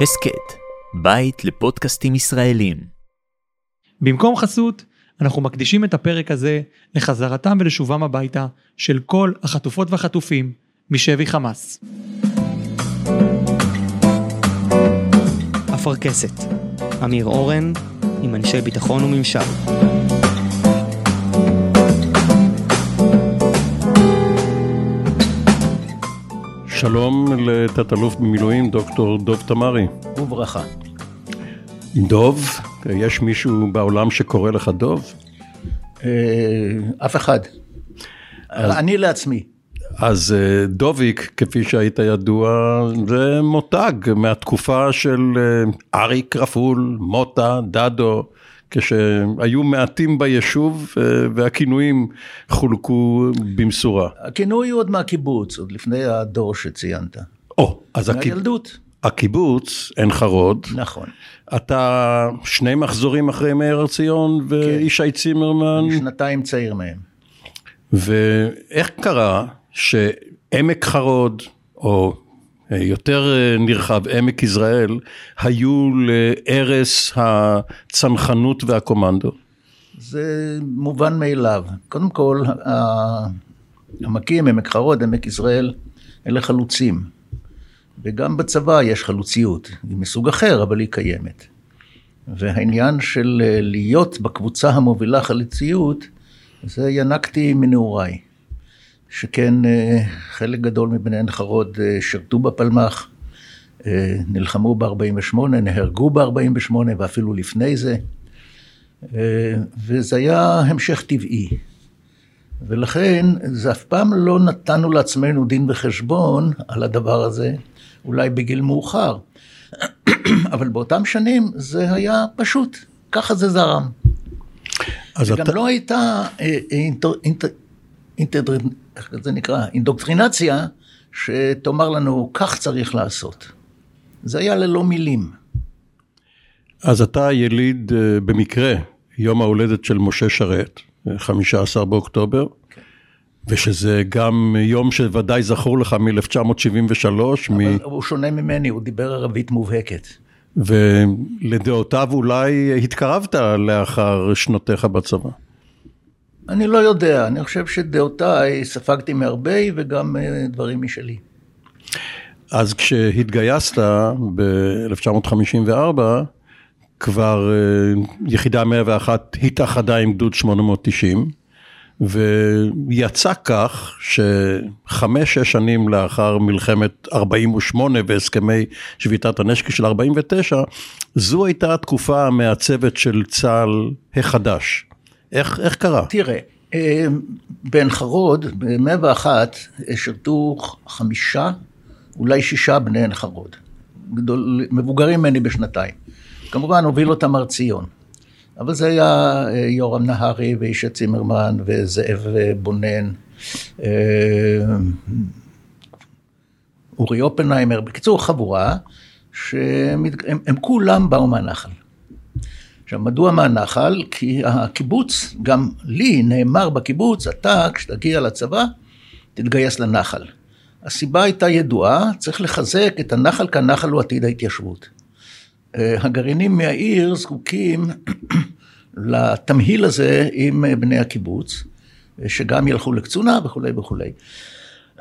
הסכת, בית לפודקאסטים ישראלים. במקום חסות, אנחנו מקדישים את הפרק הזה לחזרתם ולשובם הביתה של כל החטופות והחטופים משבי חמאס. אפרכסת, אמיר אורן, עם אנשי ביטחון וממשל. שלום לתת-אלוף במילואים דוקטור דוב תמרי. וברכה. דוב, יש מישהו בעולם שקורא לך דוב? אה, אף אחד. אני לעצמי. אז אה, דוביק, כפי שהיית ידוע, זה מותג מהתקופה של אה, אריק רפול, מוטה, דדו, כשהיו מעטים ביישוב והכינויים חולקו במשורה. הכינוי הוא עוד מהקיבוץ, עוד לפני הדור שציינת. או, אז הקיבוץ. מהילדות. הקיבוץ, עין חרוד. נכון. אתה שני מחזורים אחרי מאיר הר ציון וישי צימרמן. אני שנתיים צעיר מהם. ואיך קרה שעמק חרוד, או יותר נרחב, עמק יזרעאל, היו לערש הצנחנות והקומנדו? זה מובן מאליו. קודם כל, עמקים, עמק חרוד, עמק יזרעאל, אלה חלוצים. וגם בצבא יש חלוציות, היא מסוג אחר, אבל היא קיימת. והעניין של להיות בקבוצה המובילה חלוציות, זה ינקתי מנעוריי. שכן חלק גדול מבני עין חרוד שירתו בפלמ"ח, נלחמו ב-48, נהרגו ב-48 ואפילו לפני זה, וזה היה המשך טבעי. ולכן, זה אף פעם לא נתנו לעצמנו דין וחשבון על הדבר הזה, אולי בגיל מאוחר. אבל באותם שנים זה היה פשוט, ככה זה זרם. אז אתה... לא הייתה אינטר... אינטר... אינטר... איך זה נקרא? אינדוקטרינציה, שתאמר לנו, כך צריך לעשות. זה היה ללא מילים. אז אתה יליד במקרה יום ההולדת של משה שרת, 15 באוקטובר, כן. ושזה גם יום שוודאי זכור לך מ-1973. אבל מ... הוא שונה ממני, הוא דיבר ערבית מובהקת. ולדעותיו אולי התקרבת לאחר שנותיך בצבא. אני לא יודע, אני חושב שדעותיי ספגתי מהרבה וגם דברים משלי. אז כשהתגייסת ב-1954, כבר יחידה 101 התאחדה עם גדוד 890, ויצא כך שחמש-שש שנים לאחר מלחמת 48' והסכמי שביתת הנשק של 49', זו הייתה התקופה המעצבת של צה"ל החדש. איך, איך קרה? תראה, בעין חרוד, ב-101 שירתו חמישה, אולי שישה בני עין חרוד. גדול, מבוגרים ממני בשנתיים. כמובן הוביל אותם הר ציון. אבל זה היה יורם נהרי וישי צימרמן וזאב בונן, אורי אופנהיימר, בקיצור חבורה שהם הם כולם באו מהנחל. עכשיו, מדוע מהנחל? כי הקיבוץ, גם לי נאמר בקיבוץ, אתה, כשתגיע לצבא, תתגייס לנחל. הסיבה הייתה ידועה, צריך לחזק את הנחל, כי הנחל הוא עתיד ההתיישבות. הגרעינים מהעיר זקוקים לתמהיל הזה עם בני הקיבוץ, שגם ילכו לקצונה וכולי וכולי.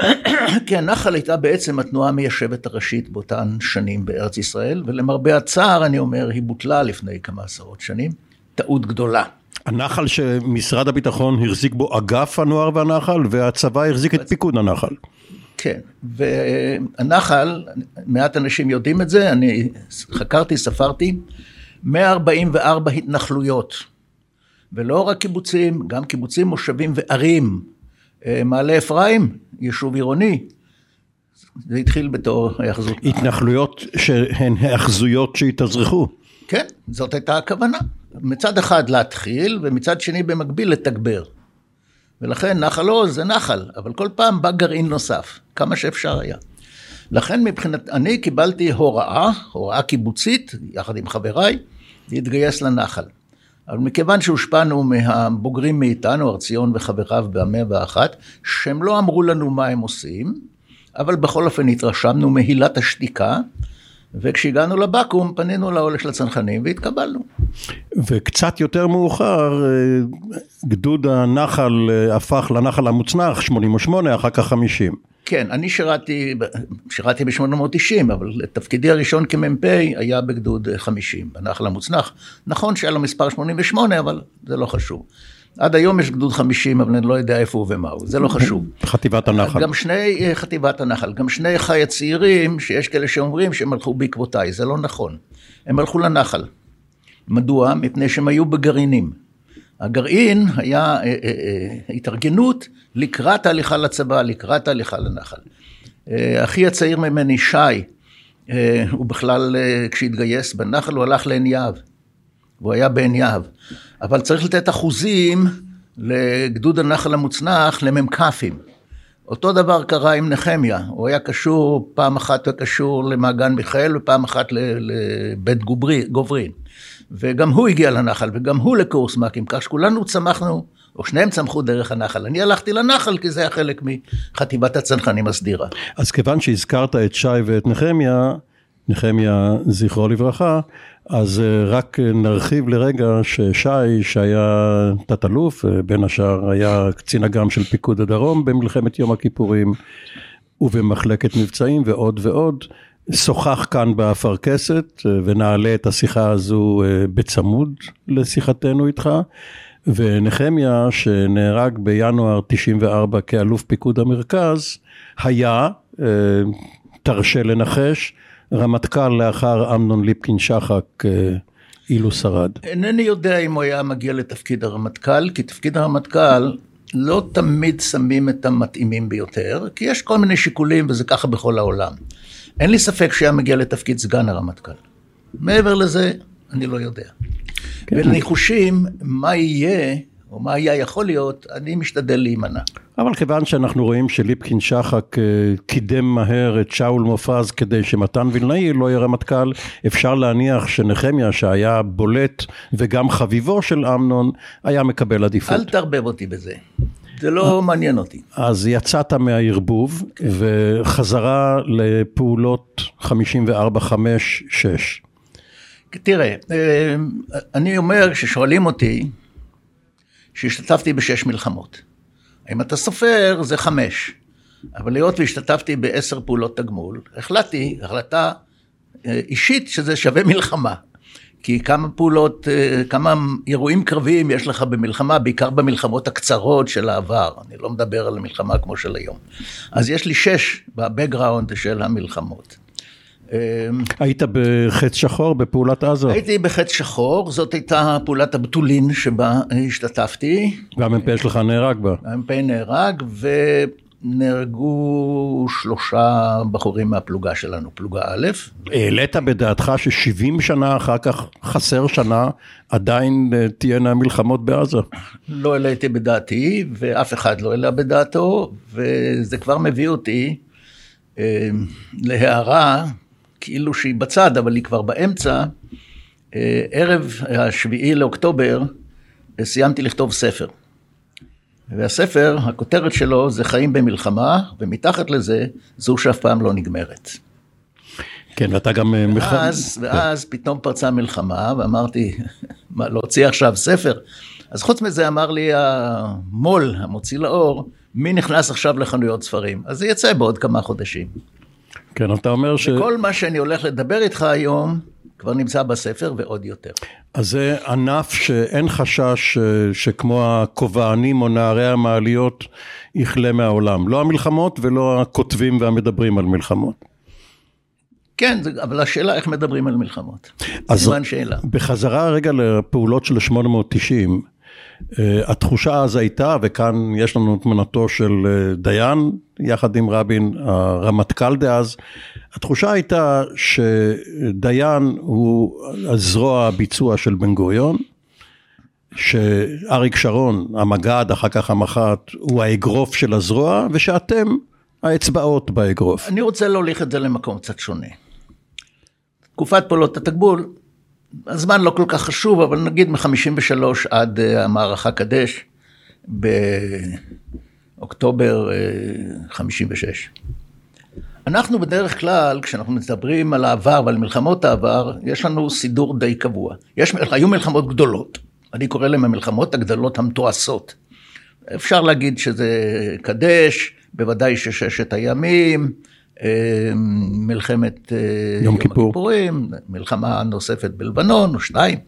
כי הנחל הייתה בעצם התנועה המיישבת הראשית באותן שנים בארץ ישראל, ולמרבה הצער, אני אומר, היא בוטלה לפני כמה עשרות שנים. טעות גדולה. הנחל שמשרד הביטחון החזיק בו אגף הנוער והנחל, והצבא החזיק את פיקוד הנחל. כן, והנחל, מעט אנשים יודעים את זה, אני חקרתי, ספרתי, 144 התנחלויות, ולא רק קיבוצים, גם קיבוצים, מושבים וערים. מעלה אפרים, יישוב עירוני, זה התחיל בתור היאחזות. התנחלויות שהן היאחזויות שהתאזרחו. כן, זאת הייתה הכוונה. מצד אחד להתחיל, ומצד שני במקביל לתגבר. ולכן נחל עוז זה נחל, אבל כל פעם בא גרעין נוסף, כמה שאפשר היה. לכן מבחינת, אני קיבלתי הוראה, הוראה קיבוצית, יחד עם חבריי, להתגייס לנחל. אבל מכיוון שהושפענו מהבוגרים מאיתנו, הר ציון וחבריו במאה ואחת, שהם לא אמרו לנו מה הם עושים, אבל בכל אופן התרשמנו מהילת השתיקה, וכשהגענו לבקו"ם פנינו לעולה של הצנחנים והתקבלנו. וקצת יותר מאוחר אה, גדוד הנחל אה, הפך לנחל המוצנח 88 אחר כך 50. כן, אני שירתי, שירתי ב-890, אבל תפקידי הראשון כמ"פ היה בגדוד 50, בנחל המוצנח. נכון שהיה לו מספר 88, אבל זה לא חשוב. עד היום יש גדוד 50, אבל אני לא יודע איפה הוא ומה הוא, זה לא חשוב. חטיבת הנחל. גם שני, אה, חטיבת הנחל, גם שני אחיי הצעירים, שיש כאלה שאומרים שהם הלכו בעקבותיי, זה לא נכון. הם הלכו לנחל. מדוע? מפני שהם היו בגרעינים. הגרעין היה אה, אה, אה, התארגנות לקראת ההליכה לצבא, לקראת ההליכה לנחל. אחי הצעיר ממני, שי, הוא בכלל, כשהתגייס בנחל, הוא הלך לעין יהב. והוא היה בעין יהב. אבל צריך לתת אחוזים לגדוד הנחל המוצנח למ"כים. אותו דבר קרה עם נחמיה, הוא היה קשור, פעם אחת היה קשור למעגן מיכאל ופעם אחת לבית גוברי, גוברין. וגם הוא הגיע לנחל וגם הוא לקורס מ"כים, כך שכולנו צמחנו, או שניהם צמחו דרך הנחל. אני הלכתי לנחל כי זה היה חלק מחטיבת הצנחנים הסדירה. אז כיוון שהזכרת את שי ואת נחמיה, נחמיה זכרו לברכה, אז אה, רק נרחיב לרגע ששי, שהיה תת-אלוף, אה, בין השאר היה קצין אג"ם של פיקוד הדרום במלחמת יום הכיפורים ובמחלקת מבצעים ועוד ועוד, שוחח כאן באפרכסת אה, ונעלה את השיחה הזו בצמוד לשיחתנו איתך. ונחמיה שנהרג בינואר 94 כאלוף פיקוד המרכז, היה, תרשה לנחש, רמטכ"ל לאחר אמנון ליפקין שחק אה, אילו שרד. אינני יודע אם הוא היה מגיע לתפקיד הרמטכ"ל, כי תפקיד הרמטכ"ל לא תמיד שמים את המתאימים ביותר, כי יש כל מיני שיקולים וזה ככה בכל העולם. אין לי ספק שהיה מגיע לתפקיד סגן הרמטכ"ל. מעבר לזה, אני לא יודע. כן. ולניחושים, מה יהיה או מה היה יכול להיות, אני משתדל להימנע. אבל כיוון שאנחנו רואים שליפקין שחק אה, קידם מהר את שאול מופז כדי שמתן וילנאי לא יהיה רמטכ"ל, אפשר להניח שנחמיה שהיה בולט וגם חביבו של אמנון, היה מקבל עדיפות. אל תערבב אותי בזה. זה לא מעניין אותי. אז יצאת מהערבוב כן. וחזרה לפעולות 54, 5, 6. תראה, אה, אני אומר, כששואלים אותי, שהשתתפתי בשש מלחמות. אם אתה סופר, זה חמש. אבל היות והשתתפתי בעשר פעולות תגמול, החלטתי, החלטה אה, אישית, שזה שווה מלחמה. כי כמה פעולות, אה, כמה אירועים קרביים יש לך במלחמה, בעיקר במלחמות הקצרות של העבר. אני לא מדבר על מלחמה כמו של היום. אז יש לי שש בבקגראונד של המלחמות. אמ, היית בחץ שחור בפעולת עזה? הייתי בחץ שחור, זאת הייתה פעולת הבתולין שבה השתתפתי. והמ"פ שלך נהרג בה. המ"פ נהרג ונהרגו שלושה בחורים מהפלוגה שלנו, פלוגה א'. העלית בדעתך ש-70 שנה אחר כך, חסר שנה, עדיין אה, תהיינה מלחמות בעזה? לא העליתי בדעתי, ואף אחד לא העלה בדעתו, וזה כבר מביא אותי אה, להערה. כאילו שהיא בצד, אבל היא כבר באמצע, אה, ערב השביעי לאוקטובר אה, סיימתי לכתוב ספר. והספר, הכותרת שלו זה חיים במלחמה, ומתחת לזה, זו שאף פעם לא נגמרת. כן, ואתה גם... אה, ואז, ואז כן. פתאום פרצה מלחמה, ואמרתי, מה, להוציא עכשיו ספר? אז חוץ מזה אמר לי המו"ל, המוציא לאור, מי נכנס עכשיו לחנויות ספרים? אז זה יצא בעוד כמה חודשים. כן, אתה אומר ש... וכל מה שאני הולך לדבר איתך היום, כבר נמצא בספר ועוד יותר. אז זה ענף שאין חשש אה, שכמו הכובענים או נערי המעליות יכלה מהעולם. לא המלחמות ולא הכותבים והמדברים על מלחמות. כן, אבל השאלה איך מדברים על מלחמות. אז שאלה. בחזרה רגע לפעולות של 890, אה, התחושה אז הייתה, וכאן יש לנו תמונתו של אה, דיין, יחד עם רבין, הרמטכ"ל דאז, התחושה הייתה שדיין הוא הזרוע הביצוע של בן גוריון, שאריק שרון, המג"ד, אחר כך המח"ט, הוא האגרוף של הזרוע, ושאתם האצבעות באגרוף. אני רוצה להוליך את זה למקום קצת שונה. תקופת פעולות התגבול, הזמן לא כל כך חשוב, אבל נגיד מ-53 עד אה, המערכה קדש, באוקטובר 56. אה, אנחנו בדרך כלל, כשאנחנו מדברים על העבר ועל מלחמות העבר, יש לנו סידור די קבוע. יש, היו מלחמות גדולות, אני קורא להן המלחמות הגדולות המתועשות. אפשר להגיד שזה קדש, בוודאי שששת הימים, מלחמת אה, יום כיפור. הכיפורים, מלחמה נוספת בלבנון או שתיים.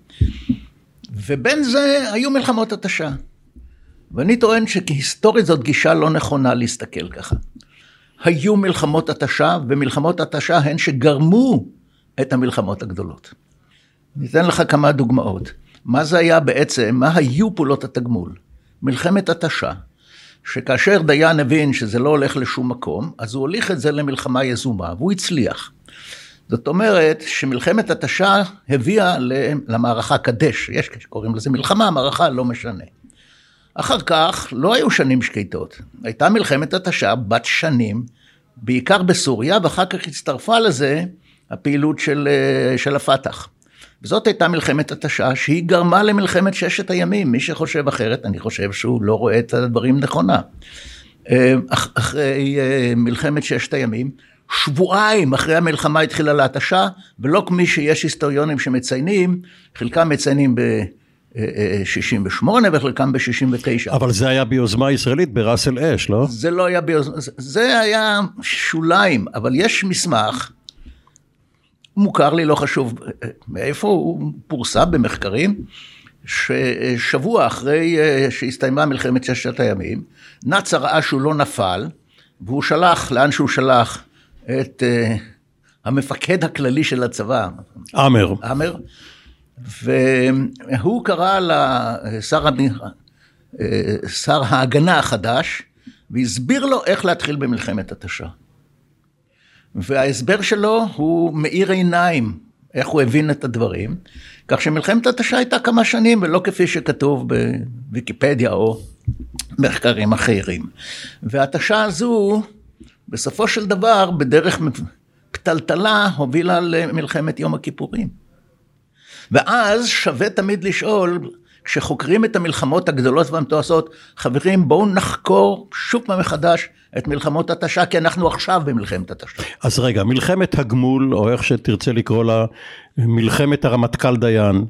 ובין זה היו מלחמות התשה. ואני טוען שכהיסטורית זאת גישה לא נכונה להסתכל ככה. היו מלחמות התשה, ומלחמות התשה הן שגרמו את המלחמות הגדולות. ניתן לך כמה דוגמאות. מה זה היה בעצם, מה היו פעולות התגמול? מלחמת התשה, שכאשר דיין הבין שזה לא הולך לשום מקום, אז הוא הוליך את זה למלחמה יזומה, והוא הצליח. זאת אומרת שמלחמת התשה הביאה למערכה קדש, יש שקוראים לזה מלחמה, מערכה לא משנה. אחר כך לא היו שנים שקטות, הייתה מלחמת התשה בת שנים, בעיקר בסוריה, ואחר כך הצטרפה לזה הפעילות של, אה, של הפת"ח. וזאת הייתה מלחמת התשה, שהיא גרמה למלחמת ששת הימים. מי שחושב אחרת, אני חושב שהוא לא רואה את הדברים נכונה. אה, אח, אחרי אה, מלחמת ששת הימים, שבועיים אחרי המלחמה התחילה להתשה, ולא כמי שיש היסטוריונים שמציינים, חלקם מציינים ב... 68 וחלקם ב-69. אבל זה היה ביוזמה ישראלית בראסל אש, לא? זה לא היה ביוזמה, זה היה שוליים, אבל יש מסמך, מוכר לי, לא חשוב מאיפה, הוא פורסם במחקרים, ששבוע אחרי אה, שהסתיימה מלחמת ששת הימים, נאצר ראה שהוא לא נפל, והוא שלח, לאן שהוא שלח, את uh, המפקד הכללי של הצבא. עמר. עמר. והוא קרא לשר שר ההגנה החדש, והסביר לו איך להתחיל במלחמת התשה. וההסבר שלו הוא מאיר עיניים, איך הוא הבין את הדברים, כך שמלחמת התשה הייתה כמה שנים, ולא כפי שכתוב בוויקיפדיה או מחקרים אחרים. והתשה הזו, בסופו של דבר, בדרך פתלתלה, הובילה למלחמת יום הכיפורים. ואז שווה תמיד לשאול, כשחוקרים את המלחמות הגדולות והמתועשות, חברים, בואו נחקור שוב פעם מחדש את מלחמות התשה, כי אנחנו עכשיו במלחמת התשה. אז רגע, מלחמת הגמול, או איך שתרצה לקרוא לה, מלחמת הרמטכ"ל דיין,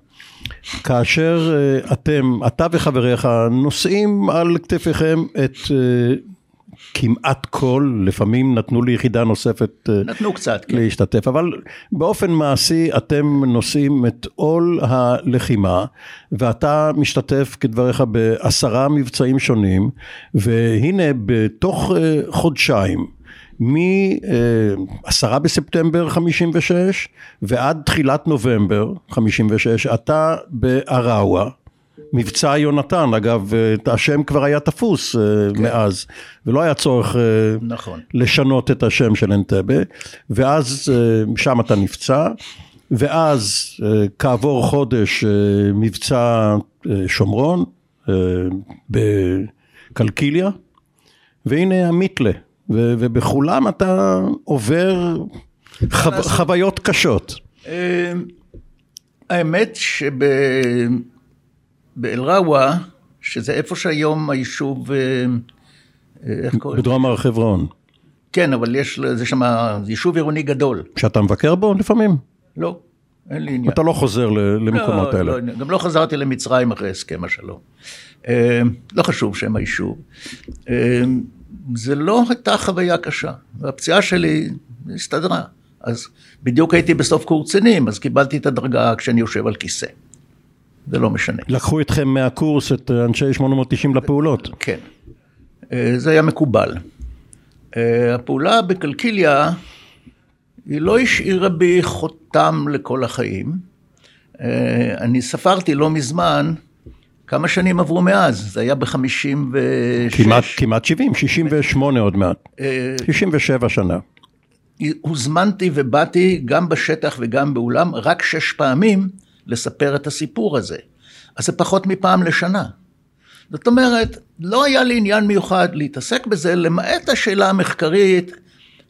כאשר אה, אתם, אתה וחבריך, נושאים על כתפיכם את אה, כמעט כל, לפעמים נתנו לי יחידה נוספת אה, נתנו קצת, כן. להשתתף, אבל באופן מעשי אתם נושאים את עול הלחימה, ואתה משתתף כדבריך בעשרה מבצעים שונים, והנה בתוך אה, חודשיים, מ-10 בספטמבר 56 ועד תחילת נובמבר 56, אתה בעראווה. מבצע יונתן, אגב, השם כבר היה תפוס כן. מאז, ולא היה צורך נכון. לשנות את השם של אנטבה, ואז שם אתה נפצע, ואז כעבור חודש מבצע שומרון בקלקיליה, והנה המיתלה, ובכולם אתה עובר חו... חוויות קשות. האמת שב... באל-ראווה, שזה איפה שהיום היישוב, אה, אה, איך קוראים? בדרום הר חברון. כן, אבל יש לזה שם יישוב עירוני גדול. שאתה מבקר בו לפעמים? לא, אין לי עניין. אתה לא חוזר למקומות לא, האלה. לא, גם לא חזרתי למצרים אחרי הסכם השלום. אה, לא חשוב שם היישוב. זה לא הייתה חוויה קשה, והפציעה שלי הסתדרה. אז בדיוק הייתי בסוף קורס קצינים, אז קיבלתי את הדרגה כשאני יושב על כיסא. זה לא משנה. לקחו אתכם מהקורס את אנשי 890 לפעולות. כן, אה, זה היה מקובל. אה, הפעולה בקלקיליה, היא לא השאירה בי חותם לכל החיים. אה, אני ספרתי לא מזמן כמה שנים עברו מאז, זה היה ב-56. כמעט, כמעט 70, 68 עוד מעט. 67 שנה. הוזמנתי ובאתי גם בשטח וגם באולם רק שש פעמים. לספר את הסיפור הזה. אז זה פחות מפעם לשנה. זאת אומרת, לא היה לי עניין מיוחד להתעסק בזה, למעט השאלה המחקרית,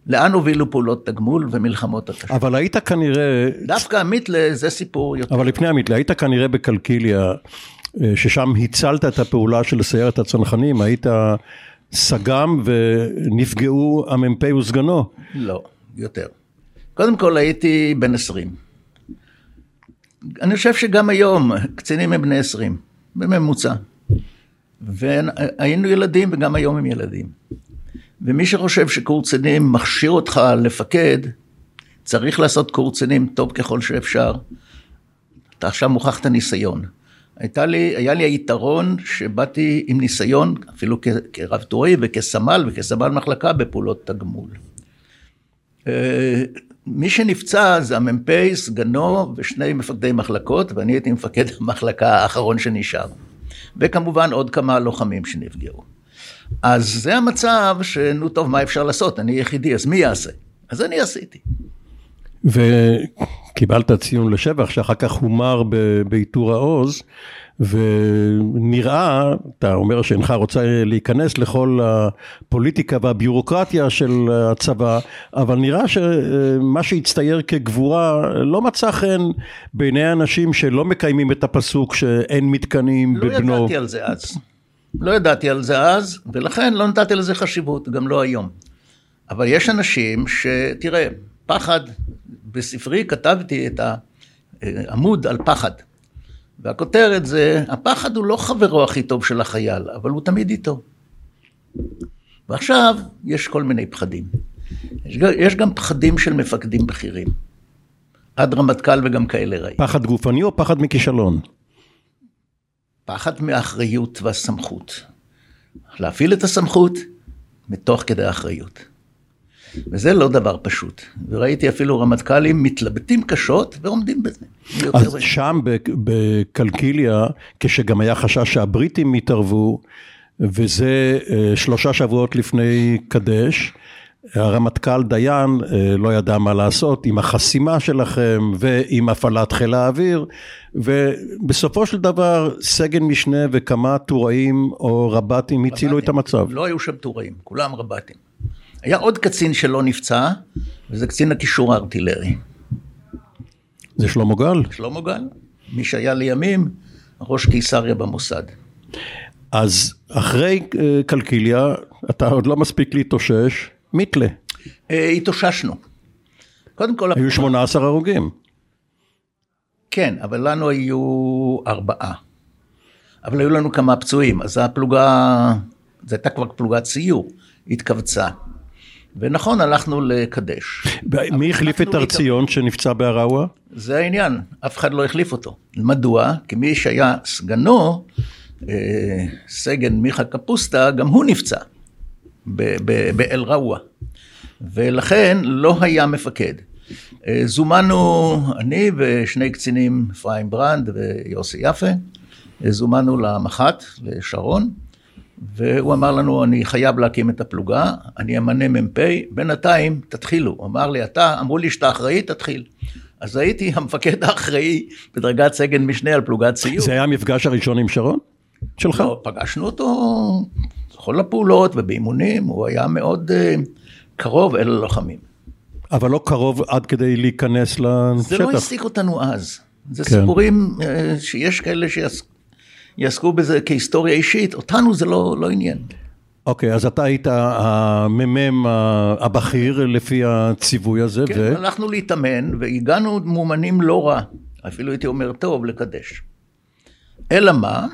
לאן הובילו פעולות תגמול ומלחמות התשלום. אבל היית כנראה... דווקא המיתלה זה סיפור יותר. אבל לפני המיתלה, היית כנראה בקלקיליה, אה, ששם הצלת את הפעולה של סיירת הצנחנים, היית סגם ונפגעו המ"פ וסגנו. לא, יותר. קודם כל הייתי בן 20. אני חושב שגם היום קצינים הם בני 20, בממוצע. והיינו ילדים וגם היום הם ילדים. ומי שחושב שקורס קצינים מכשיר אותך לפקד, צריך לעשות קורס קצינים טוב ככל שאפשר. אתה עכשיו מוכח את הניסיון. הייתה לי, היה לי היתרון שבאתי עם ניסיון, אפילו כרב טורי וכסמל וכסמל מחלקה בפעולות תגמול. מי שנפצע זה המ"פ, סגנו ושני מפקדי מחלקות, ואני הייתי מפקד המחלקה האחרון שנשאר. וכמובן עוד כמה לוחמים שנפגעו. אז זה המצב שנו טוב, מה אפשר לעשות? אני יחידי, אז מי יעשה? אז אני עשיתי. וקיבלת ציון לשבח שאחר כך הומר בעיטור העוז. ונראה, אתה אומר שאינך רוצה להיכנס לכל הפוליטיקה והביורוקרטיה של הצבא, אבל נראה שמה שהצטייר כגבורה לא מצא חן בעיני אנשים שלא מקיימים את הפסוק שאין מתקנים לא בבנו. לא ידעתי על זה אז. לא ידעתי על זה אז, ולכן לא נתתי לזה חשיבות, גם לא היום. אבל יש אנשים שתראה, פחד, בספרי כתבתי את העמוד על פחד. והכותרת זה, הפחד הוא לא חברו הכי טוב של החייל, אבל הוא תמיד איתו. ועכשיו יש כל מיני פחדים. יש, יש גם פחדים של מפקדים בכירים. עד רמטכ"ל וגם כאלה רעים. פחד גופני או פחד מכישלון? פחד מהאחריות והסמכות. להפעיל את הסמכות מתוך כדי האחריות. וזה לא דבר פשוט. וראיתי אפילו רמטכ"לים מתלבטים קשות ועומדים בזה. אז שם בקלקיליה, כשגם היה חשש שהבריטים יתערבו, וזה אה, שלושה שבועות לפני קדש, הרמטכ"ל דיין אה, לא ידע מה לעשות עם החסימה שלכם ועם הפעלת חיל האוויר ובסופו של דבר סגן משנה וכמה טוראים או רב"טים הצילו את המצב. לא היו שם טוראים, כולם רב"טים. היה עוד קצין שלא נפצע, וזה קצין הקישור הארטילרי. זה שלמה גל? שלמה גל, מי שהיה לימים ראש קיסריה במוסד. אז אחרי אה, קלקיליה, אתה עוד לא מספיק להתאושש, מיתלה. אה, התאוששנו. קודם כל... היו 18 הרוגים. כן, אבל לנו היו ארבעה. אבל היו לנו כמה פצועים, אז הפלוגה, זו הייתה כבר פלוגת סיור, התכווצה. ונכון, הלכנו לקדש. מי החליף את ארציון שנפצע בעראווה? זה העניין, אף אחד לא החליף אותו. מדוע? כי מי שהיה סגנו, אה, סגן מיכה קפוסטה, גם הוא נפצע באל-ראווה. ולכן לא היה מפקד. אה, זומנו אני ושני קצינים, אפרים ברנד ויוסי יפה, אה, זומנו למח"ט, לשרון, והוא אמר לנו, אני חייב להקים את הפלוגה, אני אמנה מ"פ, בינתיים תתחילו. הוא אמר לי, אתה, אמרו לי שאתה אחראי, תתחיל. אז הייתי המפקד האחראי בדרגת סגן משנה על פלוגת סיור. זה היה המפגש הראשון עם שרון? שלך? לא, פגשנו אותו בכל הפעולות ובאימונים, הוא היה מאוד uh, קרוב אל הלוחמים. אבל לא קרוב עד כדי להיכנס לשטח. זה לא העסיק אותנו אז. זה כן. סיפורים uh, שיש כאלה שיעסקו. יעסקו בזה כהיסטוריה אישית, אותנו זה לא, לא עניין. אוקיי, okay, אז אתה היית המ"מ הבכיר לפי הציווי הזה, כן, ו... כן, הלכנו להתאמן והגענו מאומנים לא רע, אפילו הייתי אומר טוב, לקדש. אלא מה?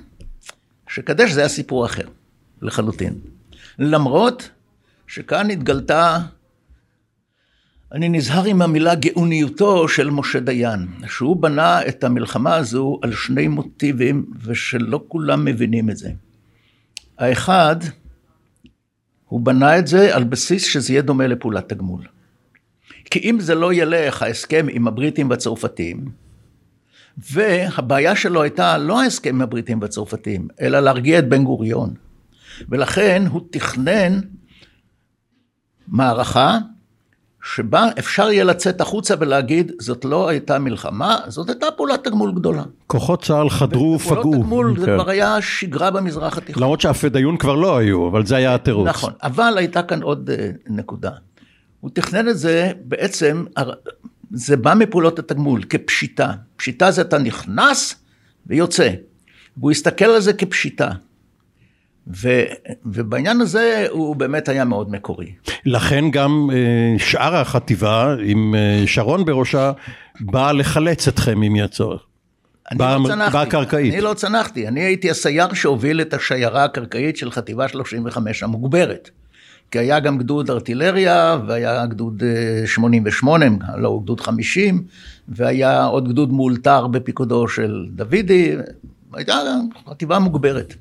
שקדש זה היה סיפור אחר, לחלוטין. למרות שכאן התגלתה אני נזהר עם המילה גאוניותו של משה דיין, שהוא בנה את המלחמה הזו על שני מוטיבים ושלא כולם מבינים את זה. האחד, הוא בנה את זה על בסיס שזה יהיה דומה לפעולת תגמול. כי אם זה לא ילך ההסכם עם הבריטים והצרפתים, והבעיה שלו הייתה לא ההסכם עם הבריטים והצרפתים, אלא להרגיע את בן גוריון. ולכן הוא תכנן מערכה שבה אפשר יהיה לצאת החוצה ולהגיד, זאת לא הייתה מלחמה, זאת הייתה פעולת תגמול גדולה. כוחות צה"ל חדרו ופגעו. פעולות תגמול זה כן. כבר היה שגרה במזרח התיכון. למרות שהפדאיון כבר לא היו, אבל זה היה התירוץ. נכון, אבל הייתה כאן עוד uh, נקודה. הוא תכנן את זה, בעצם, זה בא מפעולות התגמול, כפשיטה. פשיטה זה אתה נכנס ויוצא. והוא הסתכל על זה כפשיטה. ו, ובעניין הזה הוא באמת היה מאוד מקורי. לכן גם אה, שאר החטיבה, עם אה, שרון בראשה, באה לחלץ אתכם אם יהיה צורך. אני לא צנחתי, באה קרקעית. אני לא צנחתי, אני הייתי הסייר שהוביל את השיירה הקרקעית של חטיבה 35 המוגברת. כי היה גם גדוד ארטילריה, והיה גדוד אה, 88, לא, גדוד 50, והיה עוד גדוד מאולתר בפיקודו של דוידי, הייתה חטיבה מוגברת.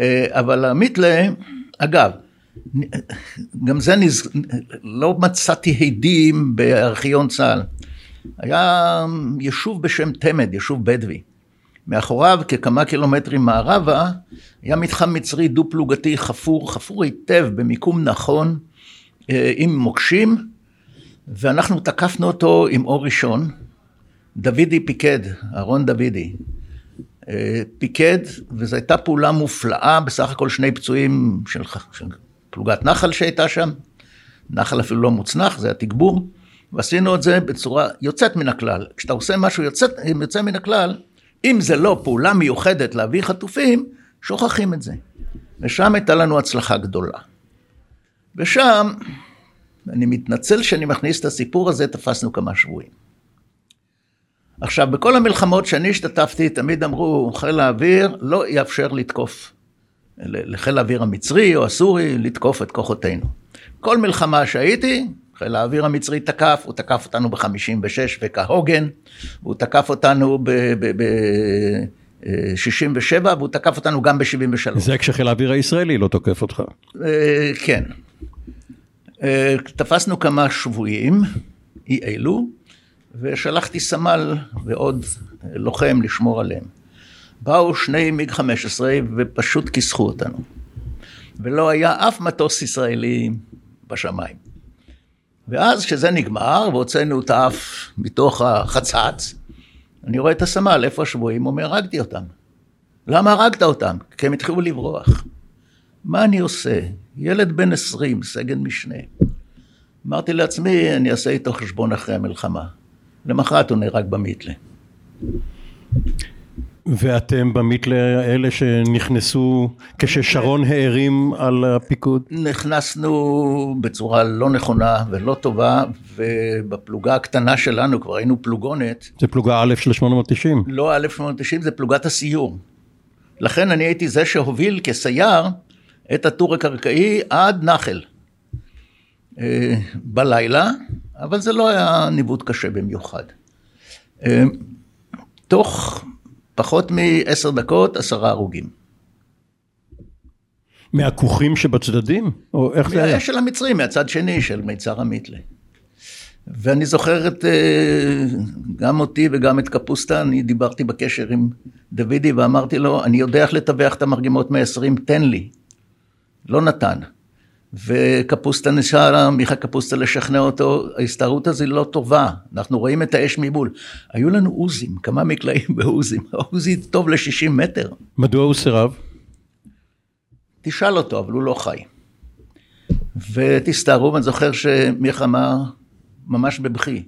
אה, אבל המיתלה, אגב, גם זה נז... לא מצאתי הדים בארכיון צה"ל. היה יישוב בשם תמד, יישוב בדואי. מאחוריו, ככמה קילומטרים מערבה, היה מתחם מצרי דו-פלוגתי חפור, חפור היטב, במיקום נכון, אה, עם מוקשים, ואנחנו תקפנו אותו עם אור ראשון. דוידי פיקד, אהרון דוידי. אה, פיקד, וזו הייתה פעולה מופלאה, בסך הכל שני פצועים של, של פלוגת נחל שהייתה שם, נחל אפילו לא מוצנח, זה התגבור, ועשינו את זה בצורה יוצאת מן הכלל. כשאתה עושה משהו יוצא, יוצא מן הכלל, אם זה לא פעולה מיוחדת להביא חטופים, שוכחים את זה. ושם הייתה לנו הצלחה גדולה. ושם, אני מתנצל שאני מכניס את הסיפור הזה, תפסנו כמה שבויים. עכשיו, בכל המלחמות שאני השתתפתי, תמיד אמרו, חיל האוויר לא יאפשר לתקוף, לחיל האוויר המצרי או הסורי, לתקוף את כוחותינו. כל מלחמה שהייתי, חיל האוויר המצרי תקף, הוא תקף אותנו ב-56 וכהוגן, והוא תקף אותנו ב-67, והוא תקף אותנו גם ב-73. זה כשחיל האוויר הישראלי לא תוקף אותך. אה, כן. אה, תפסנו כמה שבויים, אי אלו, ושלחתי סמל ועוד לוחם לשמור עליהם. באו שני מיג 15 ופשוט כיסחו אותנו. ולא היה אף מטוס ישראלי בשמיים. ואז כשזה נגמר והוצאנו את האף מתוך החצץ, אני רואה את הסמל, איפה השבויים? הוא אומר, הרגתי אותם. למה הרגת אותם? כי הם התחילו לברוח. מה אני עושה? ילד בן 20, סגן משנה. אמרתי לעצמי, אני אעשה איתו חשבון אחרי המלחמה. למחרת הוא נהרג במיתלה. ואתם במיתלה האלה שנכנסו כששרון הערים על הפיקוד? נכנסנו בצורה לא נכונה ולא טובה, ובפלוגה הקטנה שלנו, כבר היינו פלוגונת, זה פלוגה א' של 890. לא 1890, זה פלוגת הסיור. לכן אני הייתי זה שהוביל כסייר את הטור הקרקעי עד נחל. אה, בלילה, אבל זה לא היה ניווט קשה במיוחד. אה, תוך פחות מעשר דקות, עשרה הרוגים. מהכוכים שבצדדים? או איך זה היה? של המצרים, מהצד שני של מיצר המיתלה. ואני זוכר את, אה, גם אותי וגם את קפוסטה, אני דיברתי בקשר עם דוידי ואמרתי לו, אני יודע איך לטווח את המרגמות 120, תן לי. לא נתן. וקפוסטה ניסה, מיכה קפוסטה לשכנע אותו, ההסתערות הזו לא טובה, אנחנו רואים את האש ממול. היו לנו עוזים, כמה מקלעים בעוזים, העוזי טוב ל-60 מטר. מדוע הוא סירב? תשאל אותו, אבל הוא לא חי. ותסתערו, ואני זוכר שמיכה אמר, ממש בבכי,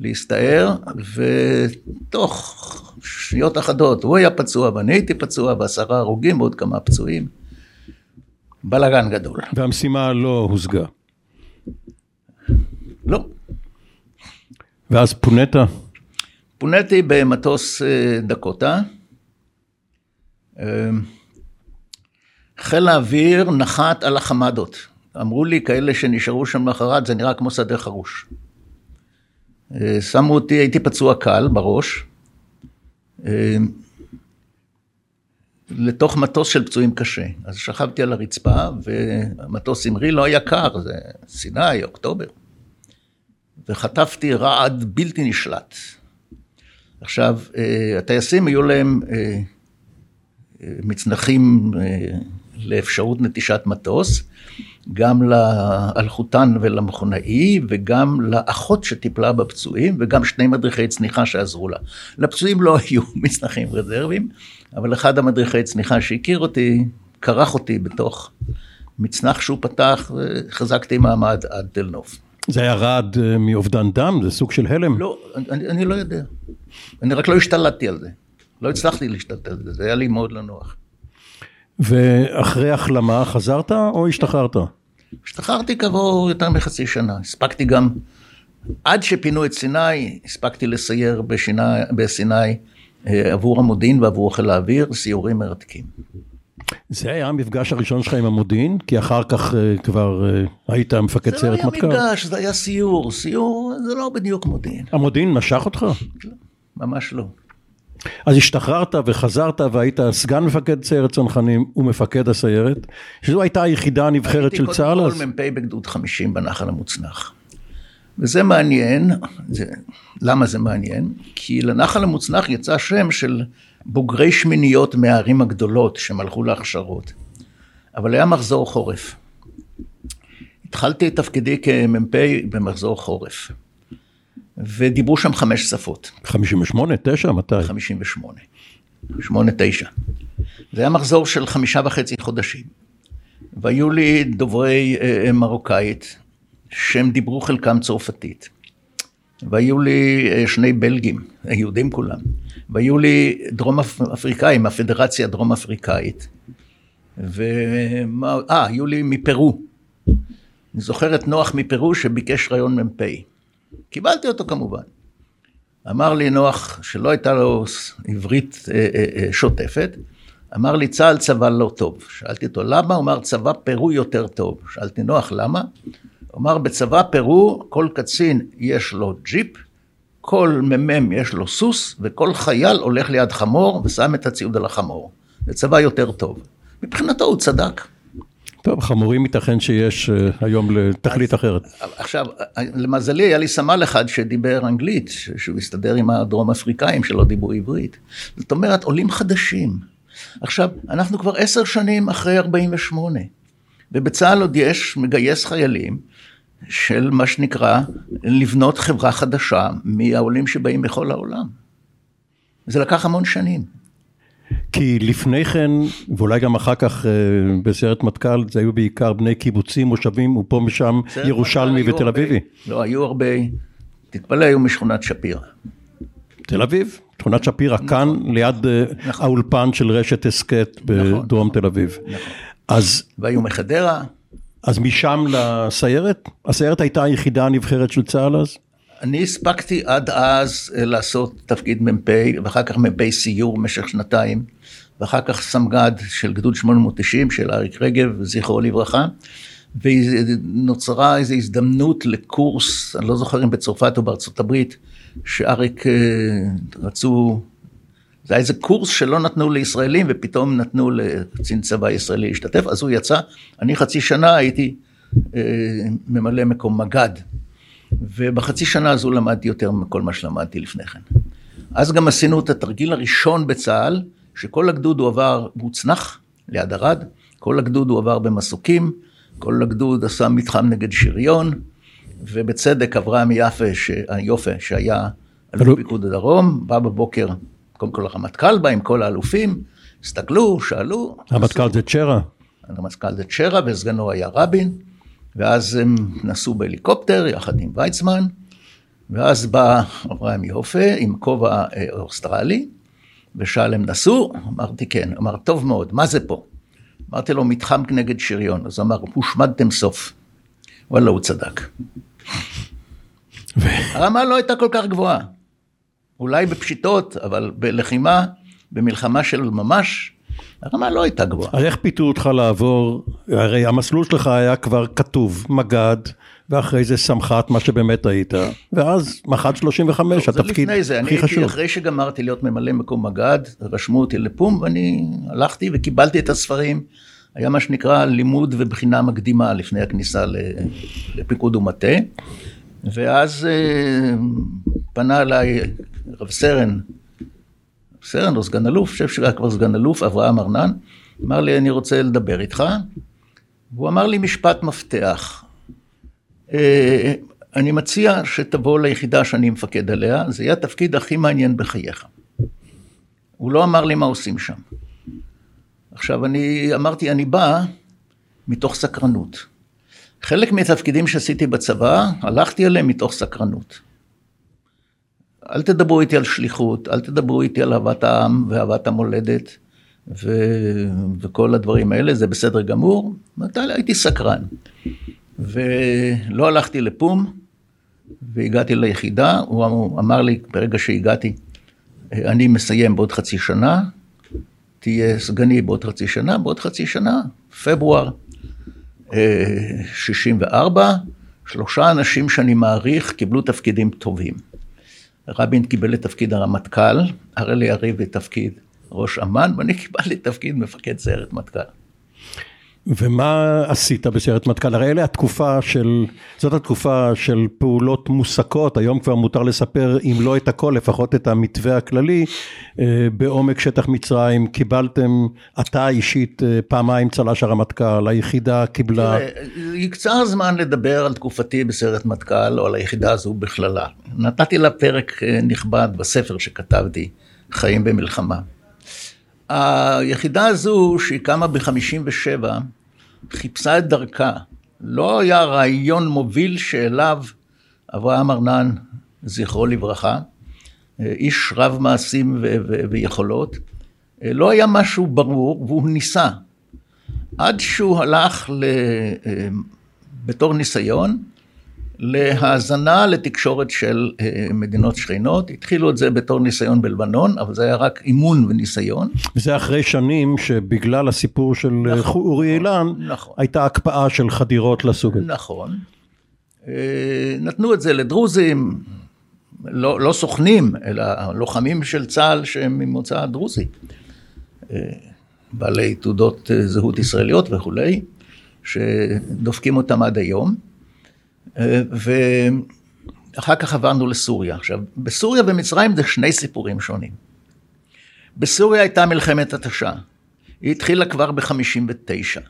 להסתער, ותוך שניות אחדות, הוא היה פצוע ואני הייתי פצוע, ועשרה הרוגים ועוד כמה פצועים. בלאגן גדול. והמשימה לא הושגה. לא. ואז פונית? פוניתי במטוס אה, דקוטה. אה, חיל האוויר נחת על החמדות. אמרו לי כאלה שנשארו שם למחרת, זה נראה כמו שדה חרוש. אה, שמו אותי, הייתי פצוע קל בראש, אה, לתוך מטוס של פצועים קשה. אז שכבתי על הרצפה, והמטוס המריא, לא היה קר, זה סיני, אוקטובר. וחטפתי רעד בלתי נשלט. עכשיו, אה, הטייסים היו להם אה, אה, מצנחים לאפשרות נטישת מטוס, גם לאלחוטן ולמכונאי, וגם לאחות שטיפלה בפצועים, וגם שני מדריכי צניחה שעזרו לה. לפצועים לא היו מצנחים רזרבים, אבל אחד המדריכי צניחה שהכיר אותי, כרך אותי בתוך מצנח שהוא פתח, וחזקתי מעמד עד תל נוף. זה היה רעד אה, מאובדן דם? זה סוג של הלם? לא, אני, אני לא יודע. אני רק לא השתלטתי על זה. לא הצלחתי להשתלט על זה, זה היה לי מאוד לא נוח. ואחרי החלמה חזרת או השתחררת? השתחררתי כעבור יותר מחצי שנה, הספקתי גם, עד שפינו את סיני, הספקתי לסייר בשיני, בסיני אה, עבור המודיעין ועבור חיל האוויר, סיורים מרתקים. זה היה המפגש הראשון שלך עם המודיעין? כי אחר כך אה, כבר אה, היית מפקד סיירת זה לא מטכ"ל. היה מפגש, זה היה סיור, סיור זה לא בדיוק מודיעין, המודיעין משך אותך? ממש לא. אז השתחררת וחזרת והיית סגן מפקד סיירת צנחנים ומפקד הסיירת, שזו הייתה היחידה הנבחרת של צה"ל הייתי אז. קודם כל מ"פ בגדוד 50 בנחל המוצנח. וזה מעניין, זה, למה זה מעניין? כי לנחל המוצנח יצא שם של בוגרי שמיניות מהערים הגדולות שהם הלכו להכשרות. אבל היה מחזור חורף. התחלתי את תפקידי כמ"פ במחזור חורף. ודיברו שם חמש שפות. 58, 9, מתי? 58, 8, 9. זה היה מחזור של חמישה וחצי חודשים. והיו לי דוברי אה, מרוקאית, שהם דיברו חלקם צרפתית. והיו לי אה, שני בלגים, יהודים כולם. והיו לי דרום אפ- אפריקאים, הפדרציה הדרום אפריקאית. ומה, אה, היו לי מפרו. אני זוכר את נוח מפרו שביקש רעיון מ"פ. קיבלתי אותו כמובן. אמר לי נוח, שלא הייתה לו עברית אה, אה, אה, שוטפת, אמר לי צה"ל צבא לא טוב. שאלתי אותו למה? הוא אמר צבא פרו יותר טוב. שאלתי נוח למה? הוא אמר בצבא פרו כל קצין יש לו ג'יפ, כל מ"מ יש לו סוס וכל חייל הולך ליד חמור ושם את הציוד על החמור. זה צבא יותר טוב. מבחינתו הוא צדק. טוב, חמורים ייתכן שיש אה, היום לתכלית אחרת. עכשיו, למזלי היה לי סמל אחד שדיבר אנגלית, שהוא הסתדר עם הדרום אפריקאים שלא דיברו עברית. זאת אומרת, עולים חדשים. עכשיו, אנחנו כבר עשר שנים אחרי 48, ובצה"ל עוד יש מגייס חיילים של מה שנקרא לבנות חברה חדשה מהעולים שבאים מכל העולם. זה לקח המון שנים. כי לפני כן, ואולי גם אחר כך אה, בסיירת מטכ"ל, זה היו בעיקר בני קיבוצים, מושבים, ופה משם ירושלמי ותל אביבי. לא, היו הרבה, תתפלא, היו משכונת שפירא. תל אביב, שכונת שפירא, כאן ליד אה, נכון. האולפן של רשת הסכת בדרום תל אביב. אז והיו מחדרה. אז משם לסיירת? הסיירת הייתה היחידה הנבחרת של צה"ל אז? אני הספקתי עד אז אה, לעשות תפקיד מ"פ, ואחר כך מ"פ סיור במשך שנתיים, ואחר כך סמג"ד של גדוד 890 של אריק רגב, זכרו לברכה, ונוצרה איזו הזדמנות לקורס, אני לא זוכר אם בצרפת או בארצות הברית, שאריק אה, רצו, זה היה איזה קורס שלא נתנו לישראלים, ופתאום נתנו לקצין צבא ישראלי להשתתף, אז הוא יצא, אני חצי שנה הייתי אה, ממלא מקום מג"ד. ובחצי שנה הזו למדתי יותר מכל מה שלמדתי לפני כן. אז גם עשינו את התרגיל הראשון בצה"ל, שכל הגדוד הועבר מוצנח ליד ערד, כל הגדוד הועבר במסוקים, כל הגדוד עשה מתחם נגד שריון, ובצדק אברהם יפה, ש... יופה, שהיה אלוף. פיקוד הדרום, בא בבוקר, קודם כל הרמטכ"ל בא עם כל האלופים, הסתכלו, שאלו, המטכ"ל זה צ'רה. הרמטכ"ל זה צ'רה וסגנו היה רבין, ואז הם נסעו בהליקופטר יחד עם ויצמן, ואז בא אברהם יופה עם כובע אה, אוסטרלי, ושאל הם נסעו? אמרתי כן, אמר טוב מאוד, מה זה פה? אמרתי לו מתחם נגד שריון, אז אמר הושמדתם סוף. וואלה הוא צדק. הרמה לא הייתה כל כך גבוהה, אולי בפשיטות, אבל בלחימה, במלחמה של ממש, הרמה לא הייתה גבוהה. אז איך פיתו אותך לעבור, הרי המסלול שלך היה כבר כתוב, מג"ד, ואחרי זה סמח"ט, מה שבאמת היית, ואז מח"ט 35, זה התפקיד לפני זה, אני הכי הייתי, חשוב. אחרי שגמרתי להיות ממלא מקום מג"ד, רשמו אותי לפום ואני הלכתי וקיבלתי את הספרים. היה מה שנקרא לימוד ובחינה מקדימה לפני הכניסה לפיקוד ומטה. ואז אה, פנה אליי רב סרן, סרן או סגן אלוף, חושב שהיה כבר סגן אלוף, אברהם ארנן, אמר לי, אני רוצה לדבר איתך. והוא אמר לי משפט מפתח. אה, אני מציע שתבוא ליחידה שאני מפקד עליה, זה יהיה התפקיד הכי מעניין בחייך. הוא לא אמר לי מה עושים שם. עכשיו, אני אמרתי, אני בא מתוך סקרנות. חלק מהתפקידים שעשיתי בצבא, הלכתי אליהם מתוך סקרנות. אל תדברו איתי על שליחות, אל תדברו איתי על אהבת העם ואהבת המולדת. ו... וכל הדברים האלה, זה בסדר גמור. הייתי סקרן. ולא הלכתי לפום, והגעתי ליחידה, הוא אמר לי ברגע שהגעתי, אני מסיים בעוד חצי שנה, תהיה סגני בעוד חצי שנה, בעוד חצי שנה, פברואר 64, אה, שלושה אנשים שאני מעריך קיבלו תפקידים טובים. רבין קיבל את תפקיד הרמטכ"ל, הראלי יריב את תפקיד ראש אמ"ן, ואני קיבלתי תפקיד מפקד סיירת מטכ"ל. ומה עשית בסיירת מטכ"ל? הרי אלה התקופה של, זאת התקופה של פעולות מוסקות, היום כבר מותר לספר אם לא את הכל, לפחות את המתווה הכללי, אה, בעומק שטח מצרים, קיבלתם, אתה אישית אה, פעמיים צל"ש הרמטכ"ל, היחידה קיבלה... יקצר זמן לדבר על תקופתי בסיירת מטכ"ל או על היחידה הזו בכללה. נתתי לה פרק אה, נכבד בספר שכתבתי, חיים במלחמה. היחידה הזו, שהיא קמה ב-57, חיפשה את דרכה. לא היה רעיון מוביל שאליו אברהם ארנן, זכרו לברכה, איש רב מעשים ו- ו- ויכולות, לא היה משהו ברור והוא ניסה. עד שהוא הלך ל... בתור ניסיון להאזנה לתקשורת של אה, מדינות שכנות. התחילו את זה בתור ניסיון בלבנון, אבל זה היה רק אימון וניסיון. וזה אחרי שנים שבגלל הסיפור של אה, נכון, אורי נכון, אילן, נכון. הייתה הקפאה של חדירות לסוג הזה. נכון. אה, נתנו את זה לדרוזים, לא, לא סוכנים, אלא לוחמים של צה"ל שהם ממוצא דרוזי. בעלי תעודות זהות ישראליות וכולי, שדופקים אותם עד היום. ואחר כך עברנו לסוריה. עכשיו, בסוריה ומצרים זה שני סיפורים שונים. בסוריה הייתה מלחמת התשה. היא התחילה כבר ב-59.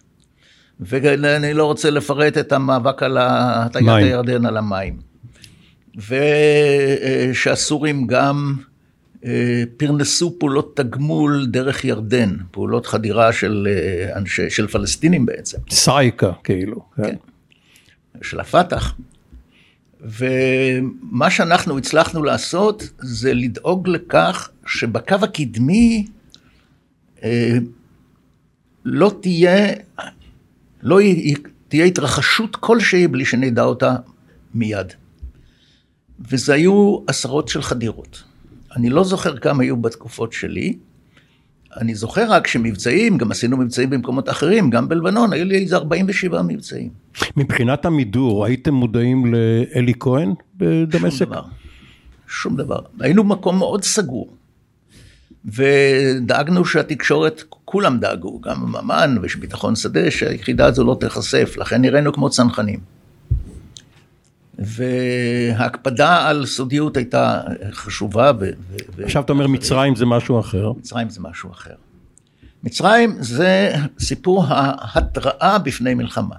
ואני לא רוצה לפרט את המאבק על הטיית הירדן על המים. ושהסורים גם אה, פרנסו פעולות תגמול דרך ירדן, פעולות חדירה של אה, אנשי, של פלסטינים בעצם. סייקה כאילו. כן. של הפת"ח. ומה שאנחנו הצלחנו לעשות זה לדאוג לכך שבקו הקדמי אה, לא תהיה, לא תהיה התרחשות כלשהי בלי שנדע אותה מיד. וזה היו עשרות של חדירות. אני לא זוכר כמה היו בתקופות שלי, אני זוכר רק שמבצעים, גם עשינו מבצעים במקומות אחרים, גם בלבנון, היו לי איזה 47 מבצעים. מבחינת המידור, הייתם מודעים לאלי כהן בדמשק? שום דבר, שום דבר. היינו במקום מאוד סגור. ודאגנו שהתקשורת, כולם דאגו, גם ממן ושביטחון שדה, שהיחידה הזו לא תיחשף, לכן נראינו כמו צנחנים. וההקפדה על סודיות הייתה חשובה. ו- עכשיו אתה אומר מצרים זה משהו אחר. מצרים זה משהו אחר. מצרים זה סיפור ההתראה בפני מלחמה.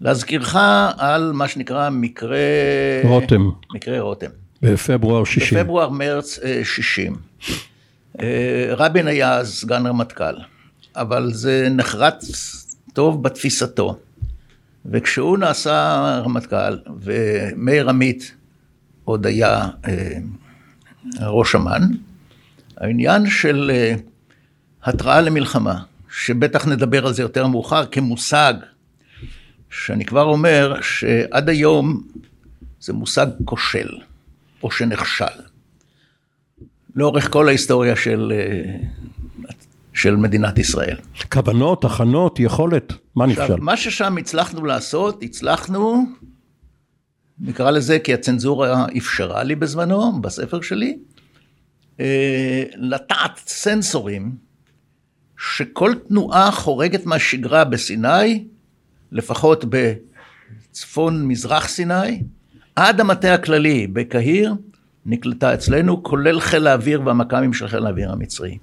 להזכירך על מה שנקרא מקרה... רותם. מקרה רותם. בפברואר 60. בפברואר מרץ 60. אה, אה, רבין היה סגן רמטכ"ל, אבל זה נחרץ טוב בתפיסתו. וכשהוא נעשה רמטכ"ל, ומאיר עמית עוד היה אה, ראש אמ"ן, העניין של אה, התראה למלחמה, שבטח נדבר על זה יותר מאוחר כמושג, שאני כבר אומר שעד היום זה מושג כושל, או שנכשל. לאורך כל ההיסטוריה של אה, של מדינת ישראל. כוונות, הכנות, יכולת, מה? עכשיו, מה ששם הצלחנו לעשות, הצלחנו, נקרא לזה כי הצנזורה אפשרה לי בזמנו, בספר שלי, אה, לטעת סנסורים שכל תנועה חורגת מהשגרה בסיני, לפחות בצפון מזרח סיני, עד המטה הכללי בקהיר, נקלטה אצלנו, כולל חיל האוויר והמכ"מים של חיל האוויר המצרי.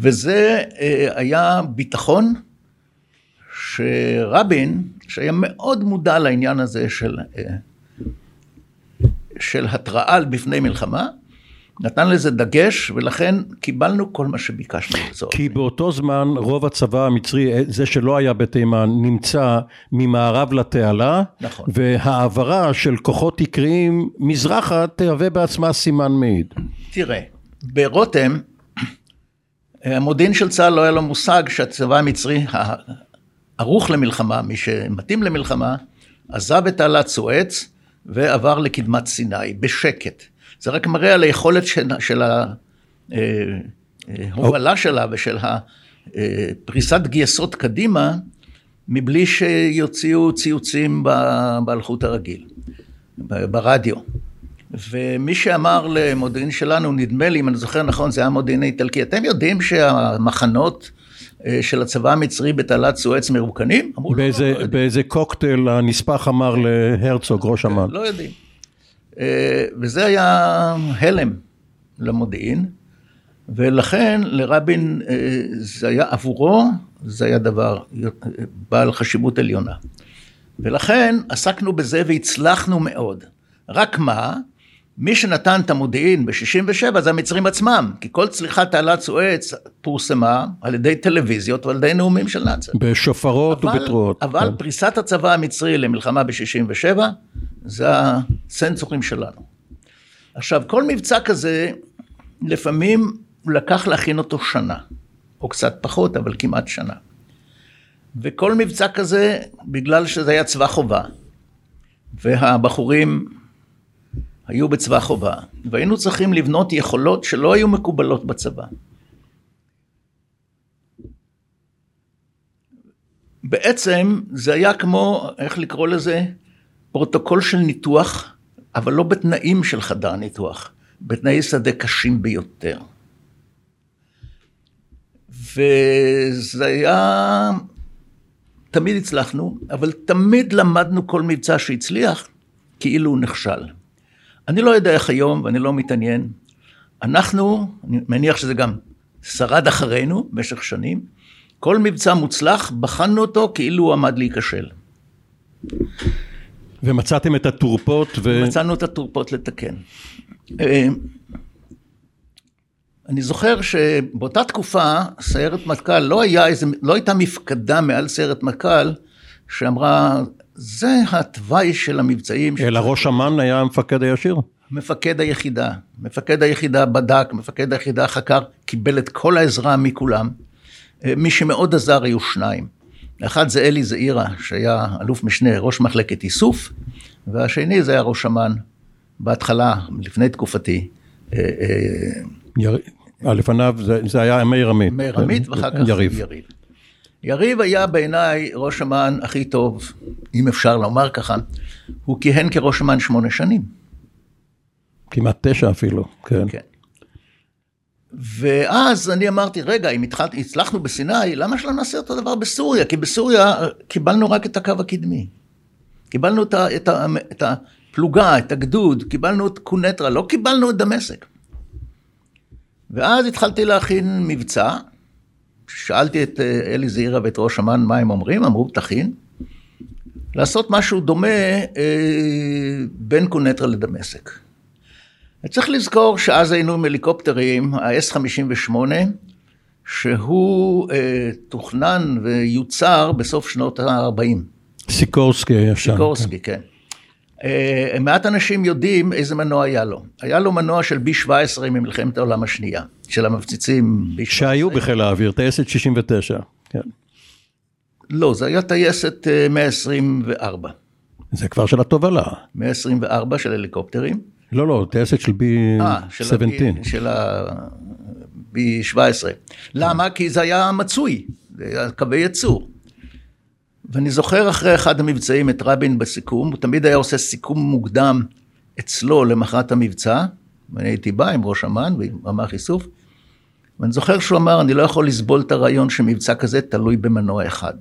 וזה אה, היה ביטחון שרבין, שהיה מאוד מודע לעניין הזה של, אה, של התראה בפני מלחמה, נתן לזה דגש, ולכן קיבלנו כל מה שביקשנו לצורך. כי באותו זמן רוב הצבא המצרי, זה שלא היה בתימן, נמצא ממערב לתעלה, נכון. והעברה של כוחות עיקריים מזרחה תהווה בעצמה סימן מעיד. תראה, ברותם המודיעין של צה"ל לא היה לו מושג שהצבא המצרי ערוך למלחמה, מי שמתאים למלחמה, עזב את תעלת סואץ ועבר לקדמת סיני בשקט. זה רק מראה על היכולת של, של ההובלה שלה ושל פריסת גייסות קדימה, מבלי שיוציאו ציוצים באלחוט הרגיל, ברדיו. ומי שאמר למודיעין שלנו, נדמה לי, אם אני זוכר נכון, זה היה מודיעין איטלקי, אתם יודעים שהמחנות אה, של הצבא המצרי בתעלת סואץ מרוקנים? אמרו, באיזה, לא, לא באיזה קוקטייל הנספח אמר להרצוג, ראש אמ"ן. לא יודעים. אה, וזה היה הלם למודיעין, ולכן לרבין, אה, זה היה עבורו, זה היה דבר בעל חשיבות עליונה. ולכן עסקנו בזה והצלחנו מאוד. רק מה, מי שנתן את המודיעין ב-67 זה המצרים עצמם, כי כל צליחת תעלת סואץ פורסמה על ידי טלוויזיות ועל ידי נאומים של נאצר. בשופרות אבל, ובתרועות. אבל כן. פריסת הצבא המצרי למלחמה ב-67 זה הסנסורים שלנו. עכשיו, כל מבצע כזה, לפעמים לקח להכין אותו שנה, או קצת פחות, אבל כמעט שנה. וכל מבצע כזה, בגלל שזה היה צבא חובה, והבחורים היו בצבא חובה, והיינו צריכים לבנות יכולות שלא היו מקובלות בצבא. בעצם זה היה כמו, איך לקרוא לזה, פרוטוקול של ניתוח, אבל לא בתנאים של חדר ניתוח, בתנאי שדה קשים ביותר. וזה היה, תמיד הצלחנו, אבל תמיד למדנו כל מבצע שהצליח, כאילו הוא נכשל. אני לא יודע איך היום, ואני לא מתעניין. אנחנו, אני מניח שזה גם שרד אחרינו במשך שנים, כל מבצע מוצלח, בחנו אותו כאילו הוא עמד להיכשל. ומצאתם את התורפות ו... מצאנו את התורפות לתקן. אה, אני זוכר שבאותה תקופה סיירת מטכ"ל לא, היה איזה, לא הייתה מפקדה מעל סיירת מטכ"ל שאמרה זה התוואי של המבצעים. אלא ראש אמ"ן היה המפקד הישיר? מפקד היחידה. מפקד היחידה בדק, מפקד היחידה חקר, קיבל את כל העזרה מכולם. אה, מי שמאוד עזר היו שניים. אחד זה אלי זעירה, שהיה אלוף משנה, ראש מחלקת איסוף, והשני זה היה ראש אמ"ן, בהתחלה, לפני תקופתי. אה, אה, לפניו זה היה מאיר עמית. מאיר עמית ואחר כך יריב. יריב. יריב היה בעיניי ראש אמ"ן הכי טוב, אם אפשר לומר ככה, הוא כיהן כראש אמ"ן שמונה שנים. כמעט תשע אפילו, כן. כן. ואז אני אמרתי, רגע, אם התחלת, הצלחנו בסיני, למה שלא נעשה אותו דבר בסוריה? כי בסוריה קיבלנו רק את הקו הקדמי. קיבלנו את, ה, את, ה, את הפלוגה, את הגדוד, קיבלנו את קונטרה, לא קיבלנו את דמשק. ואז התחלתי להכין מבצע, שאלתי את אה, אלי זעירה ואת ראש אמ"ן מה הם אומרים, אמרו תכין. לעשות משהו דומה אה, בין קונטרה לדמשק. צריך לזכור שאז היינו עם הליקופטרים, ה-S58, שהוא אה, תוכנן ויוצר בסוף שנות ה-40. סיקורסקי היה שם. סיקורסקי, כן. כן. אה, מעט אנשים יודעים איזה מנוע היה לו. היה לו מנוע של B-17 ממלחמת העולם השנייה, של המפציצים B-17. שהיו בחיל האוויר, טייסת 69, כן. לא, זה היה טייסת 124. אה, זה כבר של התובלה. 124 של הליקופטרים. לא, לא, טייסת של B-17. אה, של ה-B-17. למה? כי זה היה מצוי, זה היה קווי ייצור. ואני זוכר אחרי אחד המבצעים את רבין בסיכום, הוא תמיד היה עושה סיכום מוקדם אצלו למחרת המבצע, ואני הייתי בא עם ראש אמ"ן ועם רמ"ח איסוף, ואני זוכר שהוא אמר, אני לא יכול לסבול את הרעיון שמבצע כזה תלוי במנוע אחד.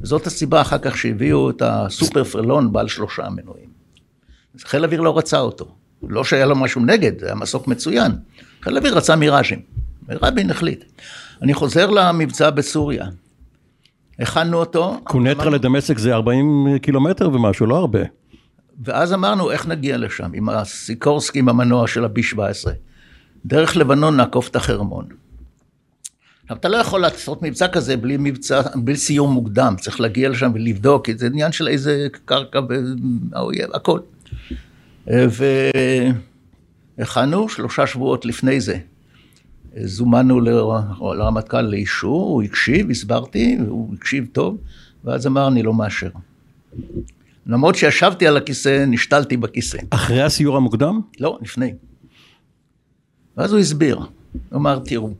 וזאת הסיבה אחר כך שהביאו את הסופר פרלון בעל שלושה מנועים. חיל האוויר לא רצה אותו. לא שהיה לו משהו נגד, זה היה מסוק מצוין. חיל האוויר רצה מיראז'ים, ורבין החליט. אני חוזר למבצע בסוריה. הכנו אותו. קונטרה אמר... לדמשק זה 40 קילומטר ומשהו, לא הרבה. ואז אמרנו, איך נגיע לשם? עם הסיקורסקי, עם המנוע של ה-B17. דרך לבנון נעקוף את החרמון. עכשיו, אתה לא יכול לעשות מבצע כזה בלי מבצע, בלי סיום מוקדם, צריך להגיע לשם ולבדוק, כי זה עניין של איזה קרקע והאויב, הכל. והכנו שלושה שבועות לפני זה זומנו לר- לרמטכ"ל לאישור, הוא הקשיב, הסברתי, הוא הקשיב טוב, ואז אמר, אני לא מאשר. למרות שישבתי על הכיסא, נשתלתי בכיסא. אחרי הסיור המוקדם? לא, לפני. ואז הוא הסביר, הוא אמר, תראו,